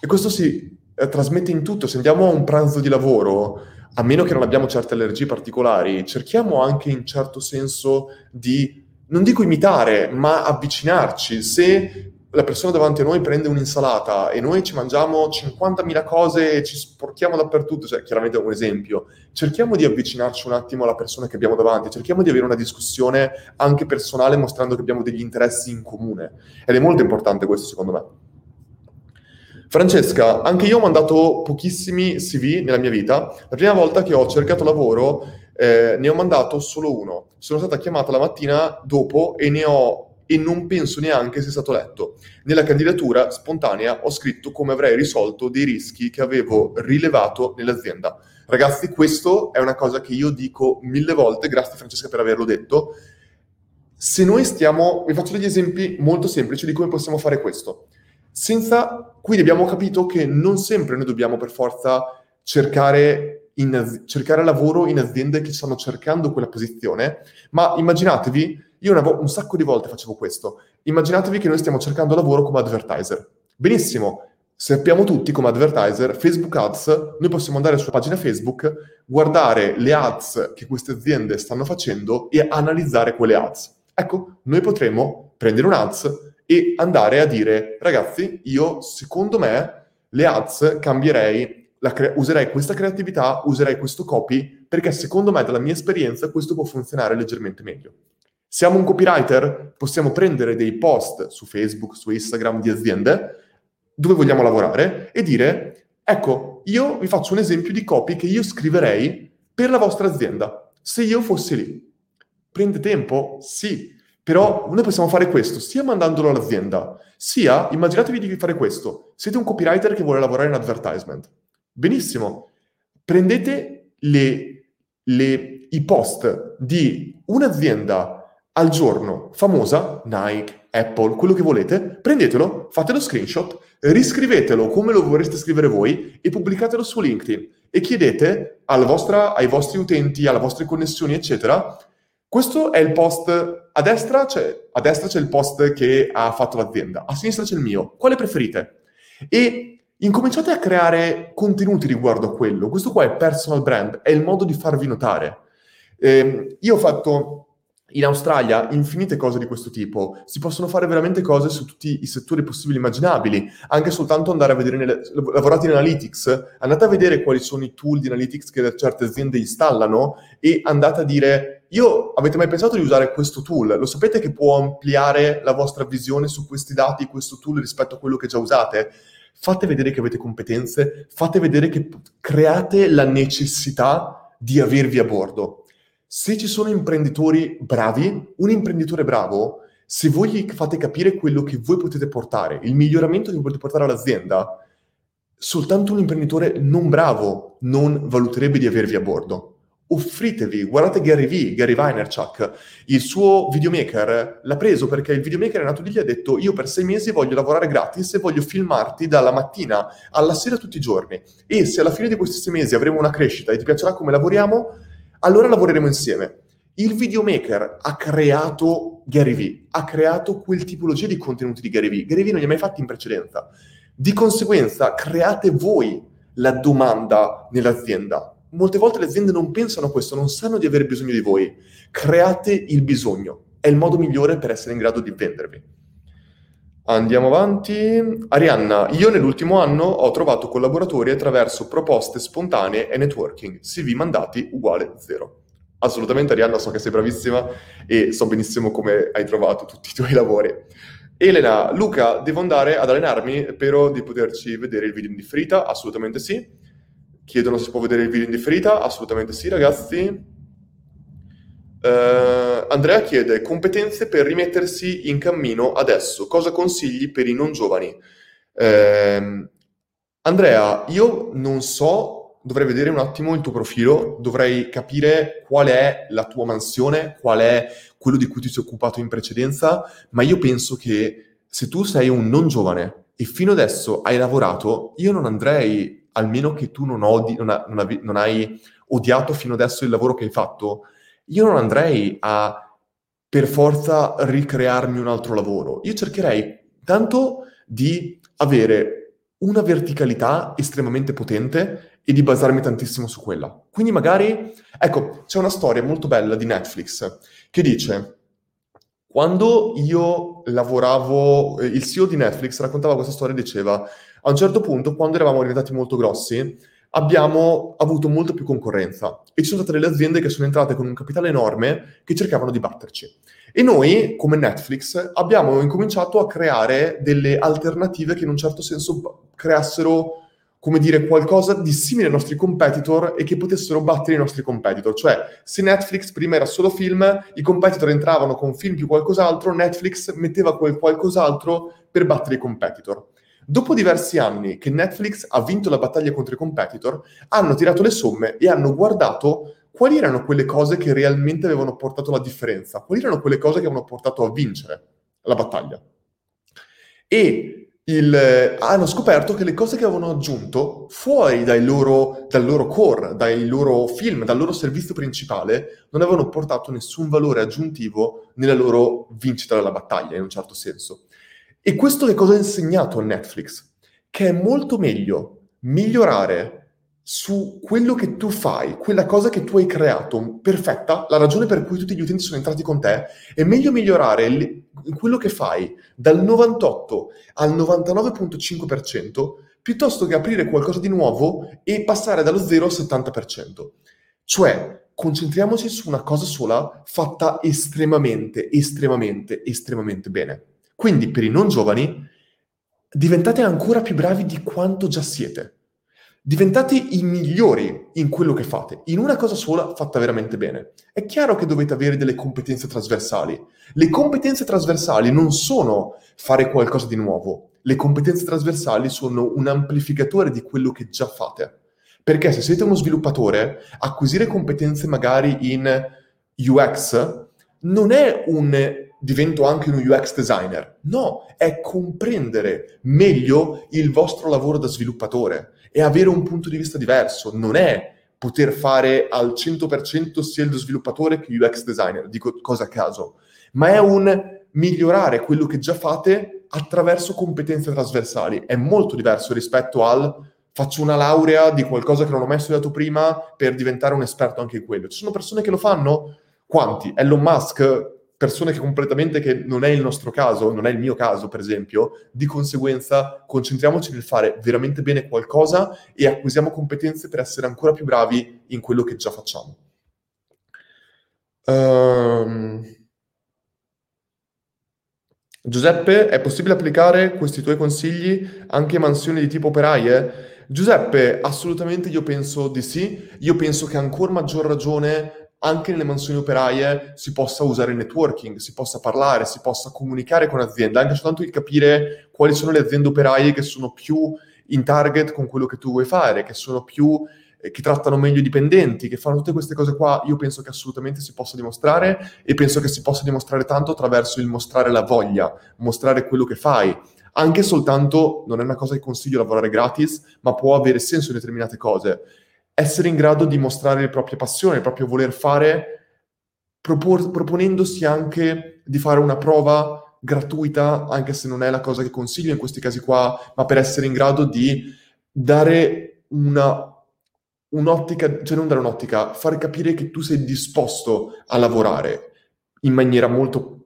e questo si eh, trasmette in tutto, se andiamo a un pranzo di lavoro, a meno che non abbiamo certe allergie particolari, cerchiamo anche in certo senso di non dico imitare, ma avvicinarci. Se la persona davanti a noi prende un'insalata e noi ci mangiamo 50.000 cose e ci sporchiamo dappertutto, cioè chiaramente è un esempio, cerchiamo di avvicinarci un attimo alla persona che abbiamo davanti, cerchiamo di avere una discussione anche personale mostrando che abbiamo degli interessi in comune. Ed è molto importante questo secondo me. Francesca, anche io ho mandato pochissimi CV nella mia vita. La prima volta che ho cercato lavoro eh, ne ho mandato solo uno. Sono stata chiamata la mattina dopo e ne ho e non penso neanche sia stato letto. Nella candidatura spontanea ho scritto come avrei risolto dei rischi che avevo rilevato nell'azienda. Ragazzi, questo è una cosa che io dico mille volte, grazie Francesca per averlo detto. Se noi stiamo, vi faccio degli esempi molto semplici di come possiamo fare questo. Senza, quindi abbiamo capito che non sempre noi dobbiamo per forza cercare, in, cercare lavoro in aziende che stanno cercando quella posizione, ma immaginatevi io vo- un sacco di volte facevo questo. Immaginatevi che noi stiamo cercando lavoro come advertiser. Benissimo, sappiamo tutti come advertiser, Facebook Ads, noi possiamo andare sulla pagina Facebook, guardare le ads che queste aziende stanno facendo e analizzare quelle ads. Ecco, noi potremmo prendere un ads e andare a dire, ragazzi, io secondo me le ads cambierei, cre- userei questa creatività, userei questo copy, perché secondo me, dalla mia esperienza, questo può funzionare leggermente meglio. Siamo un copywriter? Possiamo prendere dei post su Facebook, su Instagram di aziende dove vogliamo lavorare e dire, ecco, io vi faccio un esempio di copy che io scriverei per la vostra azienda, se io fossi lì. Prende tempo? Sì. Però noi possiamo fare questo sia mandandolo all'azienda, sia, immaginatevi di fare questo, siete un copywriter che vuole lavorare in advertisement. Benissimo. Prendete le, le, i post di un'azienda al giorno famosa, Nike, Apple, quello che volete, prendetelo, fate lo screenshot, riscrivetelo come lo vorreste scrivere voi e pubblicatelo su LinkedIn e chiedete vostra, ai vostri utenti, alle vostre connessioni, eccetera, questo è il post, a destra, c'è, a destra c'è il post che ha fatto l'azienda, a sinistra c'è il mio, quale preferite? E incominciate a creare contenuti riguardo a quello, questo qua è personal brand, è il modo di farvi notare. Eh, io ho fatto in Australia infinite cose di questo tipo, si possono fare veramente cose su tutti i settori possibili e immaginabili, anche soltanto andare a vedere, nelle, lavorate in Analytics, andate a vedere quali sono i tool di Analytics che certe aziende installano e andate a dire, io avete mai pensato di usare questo tool? Lo sapete che può ampliare la vostra visione su questi dati, questo tool rispetto a quello che già usate? Fate vedere che avete competenze, fate vedere che create la necessità di avervi a bordo se ci sono imprenditori bravi, un imprenditore bravo, se voi gli fate capire quello che voi potete portare, il miglioramento che potete portare all'azienda, soltanto un imprenditore non bravo non valuterebbe di avervi a bordo. Offritevi, guardate Gary V, Gary Vaynerchuk, il suo videomaker l'ha preso perché il videomaker è nato lì e ha detto io per sei mesi voglio lavorare gratis e voglio filmarti dalla mattina alla sera tutti i giorni e se alla fine di questi sei mesi avremo una crescita e ti piacerà come lavoriamo, allora lavoreremo insieme. Il videomaker ha creato Gary Vee, ha creato quel tipologia di contenuti di Gary Vee. Gary Vee non li ha mai fatti in precedenza. Di conseguenza, create voi la domanda nell'azienda. Molte volte le aziende non pensano a questo, non sanno di avere bisogno di voi. Create il bisogno. È il modo migliore per essere in grado di vendervi. Andiamo avanti. Arianna, io nell'ultimo anno ho trovato collaboratori attraverso proposte spontanee e networking. CV mandati uguale zero. Assolutamente Arianna, so che sei bravissima e so benissimo come hai trovato tutti i tuoi lavori. Elena, Luca, devo andare ad allenarmi, spero di poterci vedere il video in differita? Assolutamente sì. Chiedono se si può vedere il video in differita? Assolutamente sì, ragazzi. Uh, Andrea chiede competenze per rimettersi in cammino adesso. Cosa consigli per i non giovani? Uh, Andrea, io non so, dovrei vedere un attimo il tuo profilo, dovrei capire qual è la tua mansione, qual è quello di cui ti sei occupato in precedenza, ma io penso che se tu sei un non giovane e fino adesso hai lavorato, io non andrei, almeno che tu non, odi, non, non, non hai odiato fino adesso il lavoro che hai fatto, io non andrei a per forza ricrearmi un altro lavoro. Io cercherei tanto di avere una verticalità estremamente potente e di basarmi tantissimo su quella. Quindi magari, ecco, c'è una storia molto bella di Netflix che dice Quando io lavoravo, eh, il CEO di Netflix raccontava questa storia e diceva, a un certo punto, quando eravamo diventati molto grossi, abbiamo avuto molta più concorrenza e ci sono state delle aziende che sono entrate con un capitale enorme che cercavano di batterci. E noi, come Netflix, abbiamo incominciato a creare delle alternative che in un certo senso creassero come dire, qualcosa di simile ai nostri competitor e che potessero battere i nostri competitor. Cioè, se Netflix prima era solo film, i competitor entravano con film più qualcos'altro, Netflix metteva quel qualcos'altro per battere i competitor. Dopo diversi anni che Netflix ha vinto la battaglia contro i competitor, hanno tirato le somme e hanno guardato quali erano quelle cose che realmente avevano portato la differenza, quali erano quelle cose che avevano portato a vincere la battaglia. E il, hanno scoperto che le cose che avevano aggiunto fuori loro, dal loro core, dai loro film, dal loro servizio principale, non avevano portato nessun valore aggiuntivo nella loro vincita della battaglia, in un certo senso. E questo che cosa ha insegnato a Netflix? Che è molto meglio migliorare su quello che tu fai, quella cosa che tu hai creato, perfetta, la ragione per cui tutti gli utenti sono entrati con te, è meglio migliorare le, quello che fai dal 98 al 99.5% piuttosto che aprire qualcosa di nuovo e passare dallo 0 al 70%. Cioè, concentriamoci su una cosa sola fatta estremamente, estremamente, estremamente bene. Quindi per i non giovani diventate ancora più bravi di quanto già siete diventate i migliori in quello che fate, in una cosa sola fatta veramente bene. È chiaro che dovete avere delle competenze trasversali. Le competenze trasversali non sono fare qualcosa di nuovo. Le competenze trasversali sono un amplificatore di quello che già fate. Perché se siete uno sviluppatore, acquisire competenze magari in UX non è un divento anche un UX designer. No, è comprendere meglio il vostro lavoro da sviluppatore e avere un punto di vista diverso, non è poter fare al 100% sia lo sviluppatore che l'UX designer, dico cosa a caso, ma è un migliorare quello che già fate attraverso competenze trasversali. È molto diverso rispetto al faccio una laurea di qualcosa che non ho mai studiato prima per diventare un esperto anche in quello. Ci sono persone che lo fanno? Quanti? Elon Musk persone che completamente che non è il nostro caso, non è il mio caso per esempio, di conseguenza concentriamoci nel fare veramente bene qualcosa e acquisiamo competenze per essere ancora più bravi in quello che già facciamo. Um... Giuseppe, è possibile applicare questi tuoi consigli anche a mansioni di tipo operaie? Giuseppe, assolutamente io penso di sì. Io penso che ancora maggior ragione anche nelle mansioni operaie si possa usare il networking, si possa parlare, si possa comunicare con aziende, anche soltanto il capire quali sono le aziende operaie che sono più in target con quello che tu vuoi fare, che sono più eh, che trattano meglio i dipendenti, che fanno tutte queste cose qua, io penso che assolutamente si possa dimostrare e penso che si possa dimostrare tanto attraverso il mostrare la voglia, mostrare quello che fai. Anche soltanto, non è una cosa che consiglio lavorare gratis, ma può avere senso in determinate cose essere in grado di mostrare le proprie passioni, il proprio voler fare, propor- proponendosi anche di fare una prova gratuita, anche se non è la cosa che consiglio in questi casi qua, ma per essere in grado di dare una, un'ottica, cioè non dare un'ottica, far capire che tu sei disposto a lavorare in maniera molto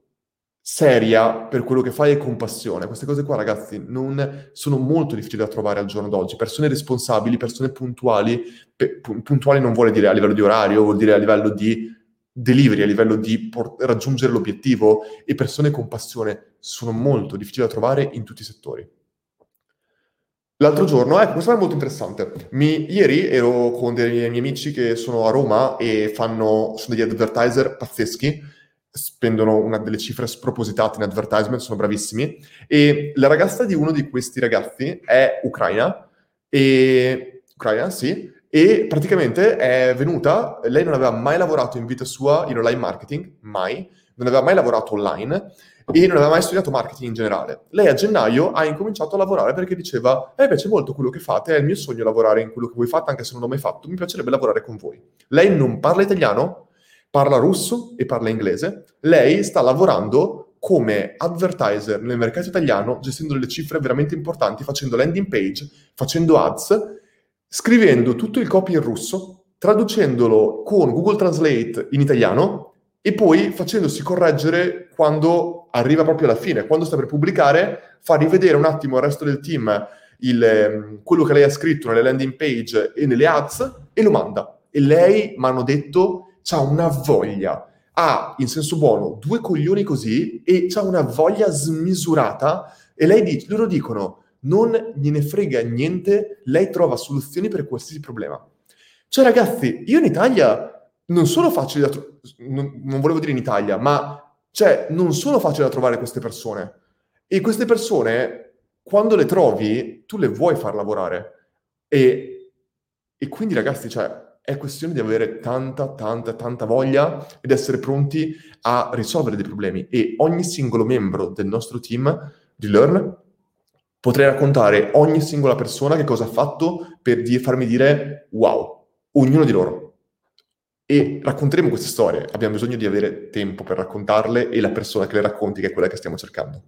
seria per quello che fai e con passione. Queste cose qua, ragazzi, non sono molto difficili da trovare al giorno d'oggi. Persone responsabili, persone puntuali, pe- puntuali non vuole dire a livello di orario, vuol dire a livello di delivery, a livello di por- raggiungere l'obiettivo e persone con passione sono molto difficili da trovare in tutti i settori. L'altro giorno, ecco, questo è molto interessante. Mi, ieri ero con dei miei amici che sono a Roma e fanno, sono degli advertiser pazzeschi spendono una delle cifre spropositate in advertisement, sono bravissimi. E la ragazza di uno di questi ragazzi è ucraina, e, ucraina, sì, e praticamente è venuta, lei non aveva mai lavorato in vita sua in online marketing, mai, non aveva mai lavorato online e non aveva mai studiato marketing in generale. Lei a gennaio ha incominciato a lavorare perché diceva, eh, piace molto quello che fate, è il mio sogno lavorare in quello che voi fate, anche se non l'ho mai fatto, mi piacerebbe lavorare con voi. Lei non parla italiano, parla russo e parla inglese. Lei sta lavorando come advertiser nel mercato italiano, gestendo delle cifre veramente importanti, facendo landing page, facendo ads, scrivendo tutto il copy in russo, traducendolo con Google Translate in italiano e poi facendosi correggere quando arriva proprio alla fine, quando sta per pubblicare, fa rivedere un attimo al resto del team il, ehm, quello che lei ha scritto nelle landing page e nelle ads e lo manda. E lei, mi hanno detto, ha una voglia, ha in senso buono due coglioni così e ha una voglia smisurata e lei dice, loro dicono, non gliene frega niente, lei trova soluzioni per qualsiasi problema. Cioè ragazzi, io in Italia non sono facili da trovare, non, volevo dire in Italia, ma cioè non sono facili da trovare queste persone. E queste persone, quando le trovi, tu le vuoi far lavorare. E, e quindi ragazzi, cioè, è questione di avere tanta, tanta, tanta voglia ed essere pronti a risolvere dei problemi. E ogni singolo membro del nostro team di Learn potrei raccontare ogni singola persona che cosa ha fatto per di- farmi dire wow, ognuno di loro. E racconteremo queste storie, abbiamo bisogno di avere tempo per raccontarle e la persona che le racconti, che è quella che stiamo cercando.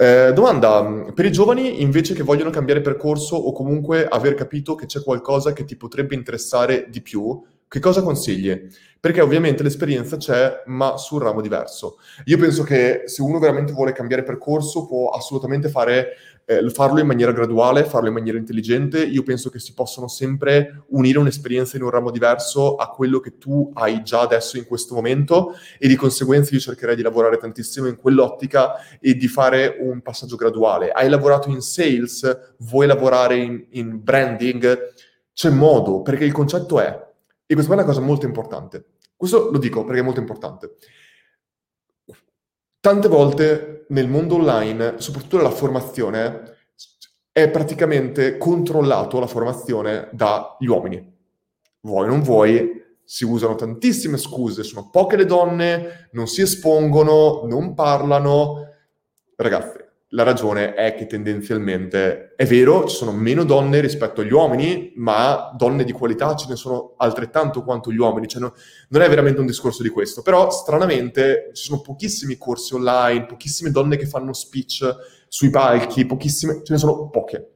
Eh, domanda, per i giovani invece che vogliono cambiare percorso o comunque aver capito che c'è qualcosa che ti potrebbe interessare di più, che cosa consigli? Perché ovviamente l'esperienza c'è, ma su un ramo diverso. Io penso che se uno veramente vuole cambiare percorso può assolutamente fare eh, farlo in maniera graduale, farlo in maniera intelligente. Io penso che si possono sempre unire un'esperienza in un ramo diverso a quello che tu hai già adesso in questo momento e di conseguenza io cercherei di lavorare tantissimo in quell'ottica e di fare un passaggio graduale. Hai lavorato in sales, vuoi lavorare in, in branding, c'è modo, perché il concetto è, e questa è una cosa molto importante, questo lo dico perché è molto importante, tante volte nel mondo online, soprattutto nella formazione, è praticamente controllato la formazione dagli uomini. Vuoi o non vuoi, si usano tantissime scuse, sono poche le donne, non si espongono, non parlano. Ragazzi, la ragione è che tendenzialmente è vero, ci sono meno donne rispetto agli uomini, ma donne di qualità ce ne sono altrettanto quanto gli uomini, cioè no, non è veramente un discorso di questo, però stranamente ci sono pochissimi corsi online, pochissime donne che fanno speech sui palchi, pochissime, ce ne sono poche.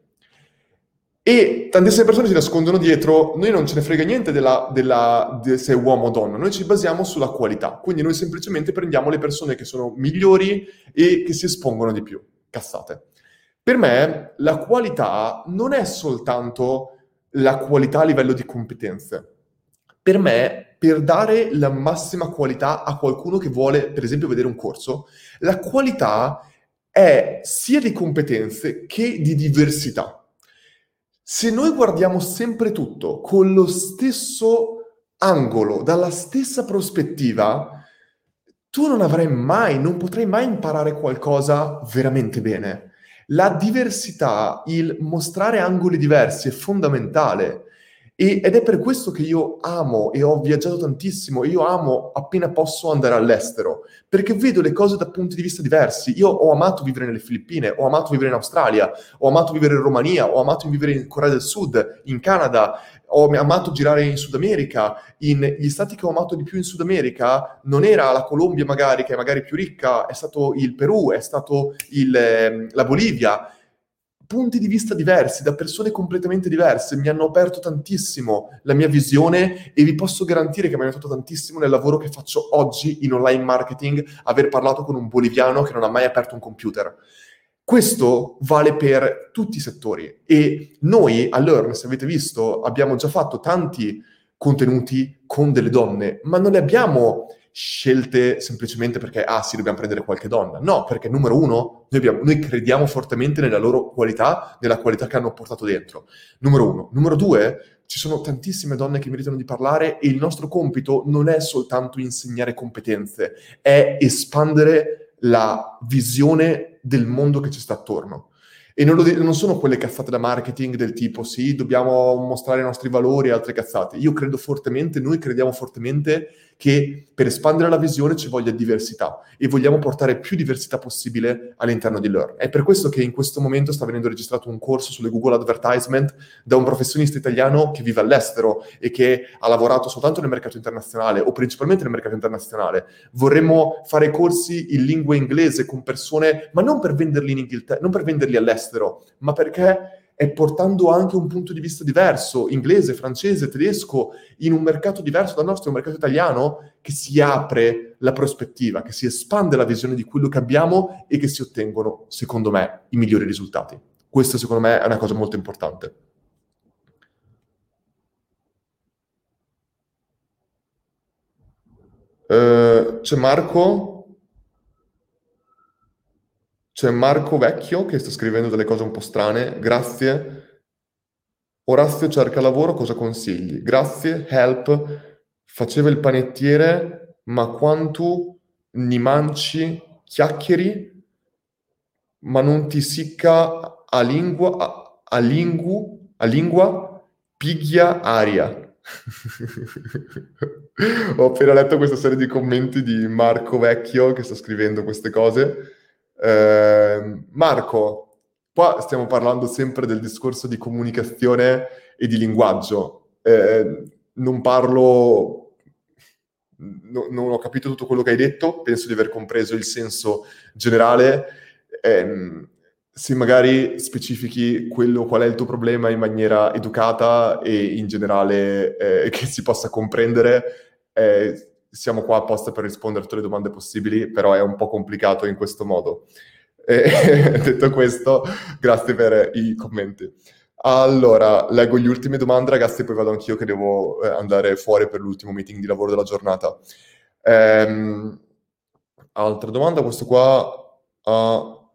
E tantissime persone si nascondono dietro, noi non ce ne frega niente della, della, de se è uomo o donna, noi ci basiamo sulla qualità, quindi noi semplicemente prendiamo le persone che sono migliori e che si espongono di più cazzate. Per me la qualità non è soltanto la qualità a livello di competenze. Per me, per dare la massima qualità a qualcuno che vuole, per esempio, vedere un corso, la qualità è sia di competenze che di diversità. Se noi guardiamo sempre tutto con lo stesso angolo, dalla stessa prospettiva, tu non avrai mai, non potrai mai imparare qualcosa veramente bene. La diversità, il mostrare angoli diversi è fondamentale. E, ed è per questo che io amo e ho viaggiato tantissimo, io amo appena posso andare all'estero, perché vedo le cose da punti di vista diversi. Io ho amato vivere nelle Filippine, ho amato vivere in Australia, ho amato vivere in Romania, ho amato vivere in Corea del Sud, in Canada, ho amato girare in Sud America, in, gli stati che ho amato di più in Sud America non era la Colombia magari, che è magari più ricca, è stato il Perù, è stato il, eh, la Bolivia. Punti di vista diversi, da persone completamente diverse, mi hanno aperto tantissimo la mia visione e vi posso garantire che mi ha aiutato tantissimo nel lavoro che faccio oggi in online marketing, aver parlato con un boliviano che non ha mai aperto un computer questo vale per tutti i settori e noi a Learn, se avete visto, abbiamo già fatto tanti contenuti con delle donne, ma non le abbiamo scelte semplicemente perché, ah sì, dobbiamo prendere qualche donna. No, perché numero uno, noi, abbiamo, noi crediamo fortemente nella loro qualità, nella qualità che hanno portato dentro. Numero uno. Numero due, ci sono tantissime donne che meritano di parlare e il nostro compito non è soltanto insegnare competenze, è espandere la visione del mondo che ci sta attorno. E non, de- non, sono quelle cazzate da marketing del tipo sì, dobbiamo mostrare i nostri valori e altre cazzate. Io credo fortemente, noi crediamo fortemente che per espandere la visione ci voglia diversità e vogliamo portare più diversità possibile all'interno di Learn. È per questo che in questo momento sta venendo registrato un corso sulle Google Advertisement da un professionista italiano che vive all'estero e che ha lavorato soltanto nel mercato internazionale o principalmente nel mercato internazionale. Vorremmo fare corsi in lingua inglese con persone, ma non per venderli in Inghilterra, non per venderli all'estero, ma perché è portando anche un punto di vista diverso, inglese, francese, tedesco, in un mercato diverso dal nostro, un mercato italiano, che si apre la prospettiva, che si espande la visione di quello che abbiamo e che si ottengono, secondo me, i migliori risultati. Questo, secondo me, è una cosa molto importante. Uh, c'è Marco c'è Marco Vecchio che sta scrivendo delle cose un po' strane. Grazie. Orazio cerca lavoro, cosa consigli? Grazie, help. Faceva il panettiere, ma quanto ni manci, chiacchieri, ma non ti sicca a lingua, a, a lingu, a lingua, piglia aria. [laughs] Ho appena letto questa serie di commenti di Marco Vecchio che sta scrivendo queste cose eh, Marco, qua stiamo parlando sempre del discorso di comunicazione e di linguaggio. Eh, non parlo, no, non ho capito tutto quello che hai detto, penso di aver compreso il senso generale. Eh, se magari specifichi quello, qual è il tuo problema in maniera educata e in generale eh, [laughs] che si possa comprendere, eh, siamo qua apposta per rispondere a tutte le domande possibili, però è un po' complicato in questo modo. E, [laughs] detto questo, grazie per i commenti. Allora, leggo gli ultimi domande, ragazzi, e poi vado anch'io che devo eh, andare fuori per l'ultimo meeting di lavoro della giornata. Ehm, altra domanda, questo qua... Uh,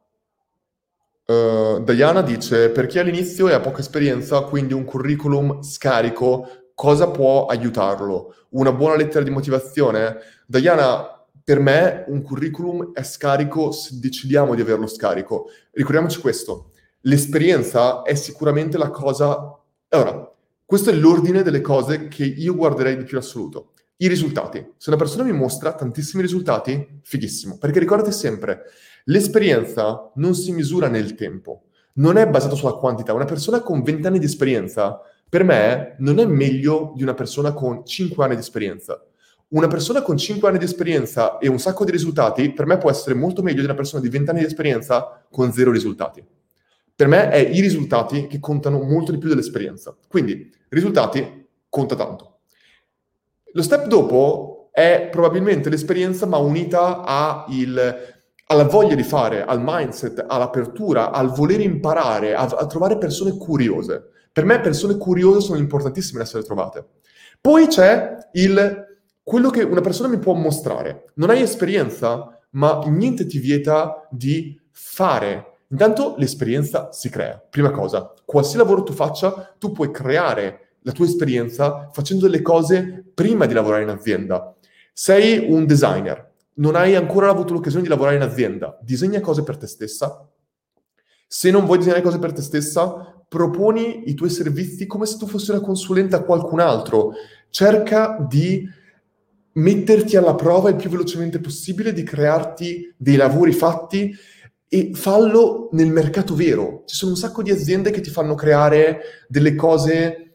uh, Diana dice, per chi all'inizio e ha poca esperienza, quindi un curriculum scarico cosa può aiutarlo? Una buona lettera di motivazione? Diana, per me un curriculum è scarico se decidiamo di averlo scarico. Ricordiamoci questo, l'esperienza è sicuramente la cosa... Allora, questo è l'ordine delle cose che io guarderei di più in assoluto. I risultati. Se una persona mi mostra tantissimi risultati, fighissimo. Perché ricordate sempre, l'esperienza non si misura nel tempo, non è basata sulla quantità. Una persona con 20 anni di esperienza per me non è meglio di una persona con 5 anni di esperienza. Una persona con 5 anni di esperienza e un sacco di risultati, per me può essere molto meglio di una persona di 20 anni di esperienza con zero risultati. Per me è i risultati che contano molto di più dell'esperienza. Quindi, risultati conta tanto. Lo step dopo è probabilmente l'esperienza, ma unita a il, alla voglia di fare, al mindset, all'apertura, al voler imparare, a, a trovare persone curiose. Per me persone curiose sono importantissime da essere trovate. Poi c'è il, quello che una persona mi può mostrare. Non hai esperienza, ma niente ti vieta di fare. Intanto l'esperienza si crea. Prima cosa, qualsiasi lavoro tu faccia, tu puoi creare la tua esperienza facendo delle cose prima di lavorare in azienda. Sei un designer, non hai ancora avuto l'occasione di lavorare in azienda, disegna cose per te stessa. Se non vuoi disegnare cose per te stessa, proponi i tuoi servizi come se tu fossi una consulente a qualcun altro. Cerca di metterti alla prova il più velocemente possibile, di crearti dei lavori fatti e fallo nel mercato vero. Ci sono un sacco di aziende che ti fanno creare delle cose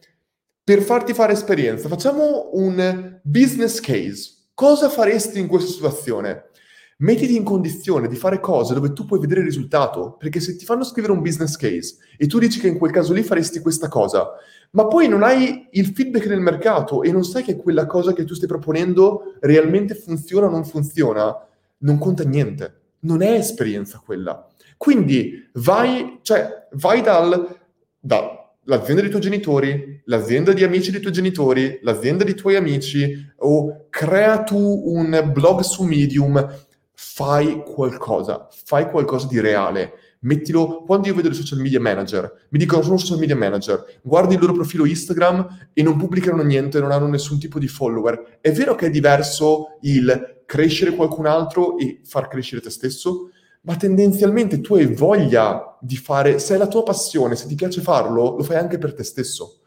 per farti fare esperienza. Facciamo un business case. Cosa faresti in questa situazione? Mettiti in condizione di fare cose dove tu puoi vedere il risultato, perché se ti fanno scrivere un business case e tu dici che in quel caso lì faresti questa cosa, ma poi non hai il feedback nel mercato e non sai che quella cosa che tu stai proponendo realmente funziona o non funziona, non conta niente, non è esperienza quella. Quindi vai, cioè, vai dal, dall'azienda dei tuoi genitori, l'azienda di amici dei tuoi genitori, l'azienda dei tuoi amici, o crea tu un blog su Medium, fai qualcosa, fai qualcosa di reale. Mettilo, quando io vedo i social media manager, mi dicono sono social media manager, guardi il loro profilo Instagram e non pubblicano niente, non hanno nessun tipo di follower. È vero che è diverso il crescere qualcun altro e far crescere te stesso, ma tendenzialmente tu hai voglia di fare, se è la tua passione, se ti piace farlo, lo fai anche per te stesso.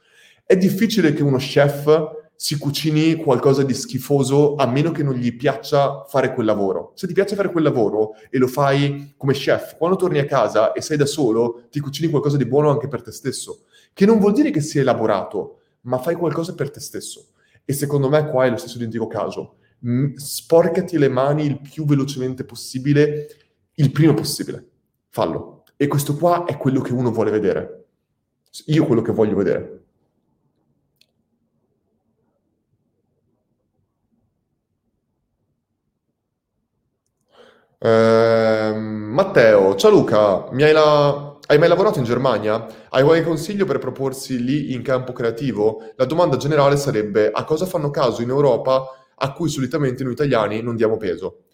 È difficile che uno chef si cucini qualcosa di schifoso a meno che non gli piaccia fare quel lavoro. Se ti piace fare quel lavoro e lo fai come chef, quando torni a casa e sei da solo, ti cucini qualcosa di buono anche per te stesso, che non vuol dire che sia elaborato, ma fai qualcosa per te stesso. E secondo me qua è lo stesso identico caso. Sporcati le mani il più velocemente possibile, il prima possibile. Fallo. E questo qua è quello che uno vuole vedere. io quello che voglio vedere. Eh, Matteo, ciao Luca, hai, la... hai, mai lavorato in Germania? Hai qualche consiglio per proporsi lì in campo creativo? La domanda generale sarebbe a cosa fanno caso in Europa a cui solitamente noi italiani non diamo peso?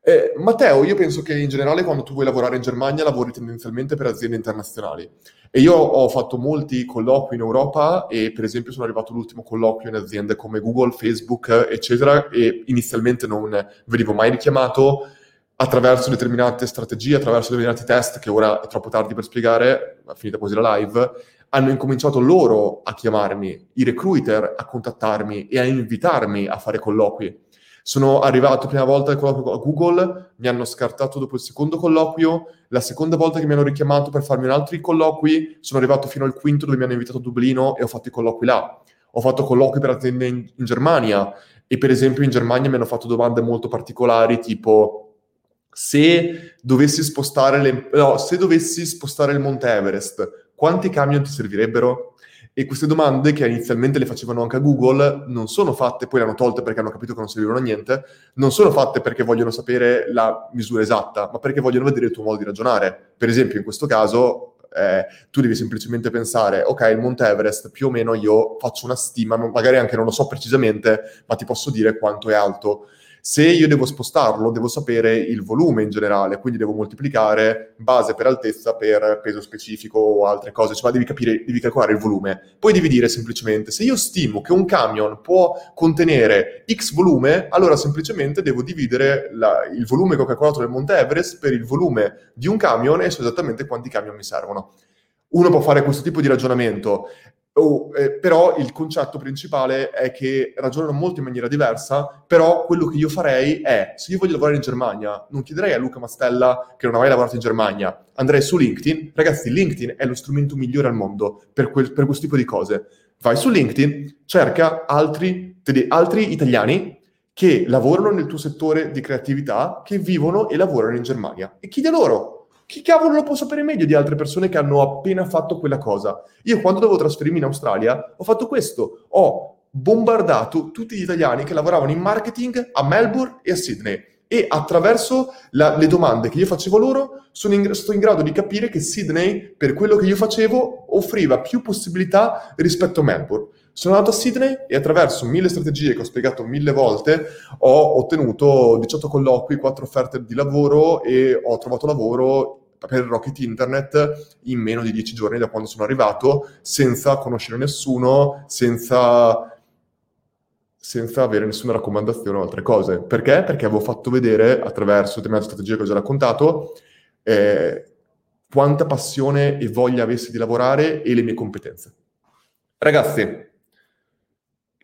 Eh, Matteo, io penso che in generale quando tu vuoi lavorare in Germania lavori tendenzialmente per aziende internazionali e io ho fatto molti colloqui in Europa e per esempio sono arrivato all'ultimo colloquio in aziende come Google, Facebook, eccetera e inizialmente non venivo mai richiamato attraverso determinate strategie, attraverso determinati test, che ora è troppo tardi per spiegare, ma finita così la live, hanno incominciato loro a chiamarmi, i recruiter a contattarmi e a invitarmi a fare colloqui. Sono arrivato prima volta al colloquio a Google, mi hanno scartato dopo il secondo colloquio, la seconda volta che mi hanno richiamato per farmi un altro colloqui, sono arrivato fino al quinto dove mi hanno invitato a Dublino e ho fatto i colloqui là. Ho fatto colloqui per aziende in, in Germania e per esempio in Germania mi hanno fatto domande molto particolari tipo se dovessi spostare, le, no, se dovessi spostare il Monte Everest, quanti camion ti servirebbero? E queste domande, che inizialmente le facevano anche a Google, non sono fatte, poi le hanno tolte perché hanno capito che non servivano a niente, non sono fatte perché vogliono sapere la misura esatta, ma perché vogliono vedere il tuo modo di ragionare. Per esempio, in questo caso, eh, tu devi semplicemente pensare, ok, il Monte Everest più o meno io faccio una stima, magari anche non lo so precisamente, ma ti posso dire quanto è alto. Se io devo spostarlo, devo sapere il volume in generale, quindi devo moltiplicare base per altezza per peso specifico o altre cose, cioè devi capire, devi calcolare il volume. Poi devi dire semplicemente, se io stimo che un camion può contenere X volume, allora semplicemente devo dividere la, il volume che ho calcolato nel Monte Everest per il volume di un camion e so esattamente quanti camion mi servono. Uno può fare questo tipo di ragionamento Oh, eh, però il concetto principale è che ragionano molto in maniera diversa, però quello che io farei è, se io voglio lavorare in Germania, non chiederei a Luca Mastella che non ha mai lavorato in Germania, andrei su LinkedIn, ragazzi LinkedIn è lo strumento migliore al mondo per, quel, per questo tipo di cose. Vai su LinkedIn, cerca altri, altri italiani che lavorano nel tuo settore di creatività, che vivono e lavorano in Germania e chiedi a loro chi cavolo lo può sapere meglio di altre persone che hanno appena fatto quella cosa? Io quando dovevo trasferirmi in Australia ho fatto questo, ho bombardato tutti gli italiani che lavoravano in marketing a Melbourne e a Sydney e attraverso la, le domande che io facevo loro sono in, in grado di capire che Sydney, per quello che io facevo, offriva più possibilità rispetto a Melbourne. Sono andato a Sydney e attraverso mille strategie che ho spiegato mille volte ho ottenuto 18 colloqui, 4 offerte di lavoro e ho trovato lavoro per Rocket Internet in meno di 10 giorni da quando sono arrivato, senza conoscere nessuno, senza, senza avere nessuna raccomandazione o altre cose. Perché? Perché avevo fatto vedere attraverso determinate strategie che ho già raccontato eh, quanta passione e voglia avessi di lavorare e le mie competenze. Ragazzi,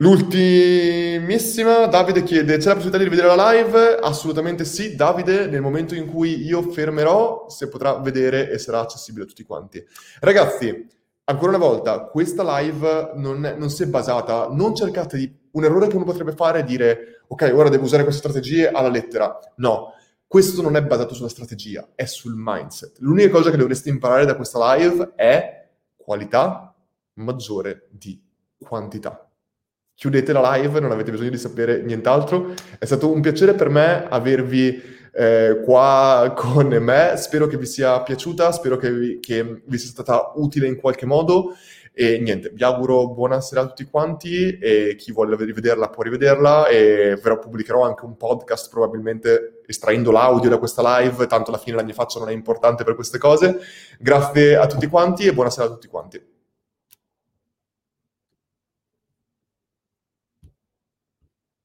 L'ultimissima, Davide chiede, c'è la possibilità di rivedere la live? Assolutamente sì, Davide, nel momento in cui io fermerò, si potrà vedere e sarà accessibile a tutti quanti. Ragazzi, ancora una volta, questa live non, è, non si è basata, non cercate di... Un errore che uno potrebbe fare è dire, ok, ora devo usare queste strategie alla lettera. No, questo non è basato sulla strategia, è sul mindset. L'unica cosa che dovreste imparare da questa live è qualità maggiore di quantità chiudete la live, non avete bisogno di sapere nient'altro. È stato un piacere per me avervi eh, qua con me, spero che vi sia piaciuta, spero che vi, che vi sia stata utile in qualche modo. E niente, vi auguro buona serata a tutti quanti e chi vuole rivederla può rivederla e però pubblicherò anche un podcast probabilmente estraendo l'audio da questa live, tanto alla fine la mia faccia non è importante per queste cose. Grazie a tutti quanti e buona serata a tutti quanti.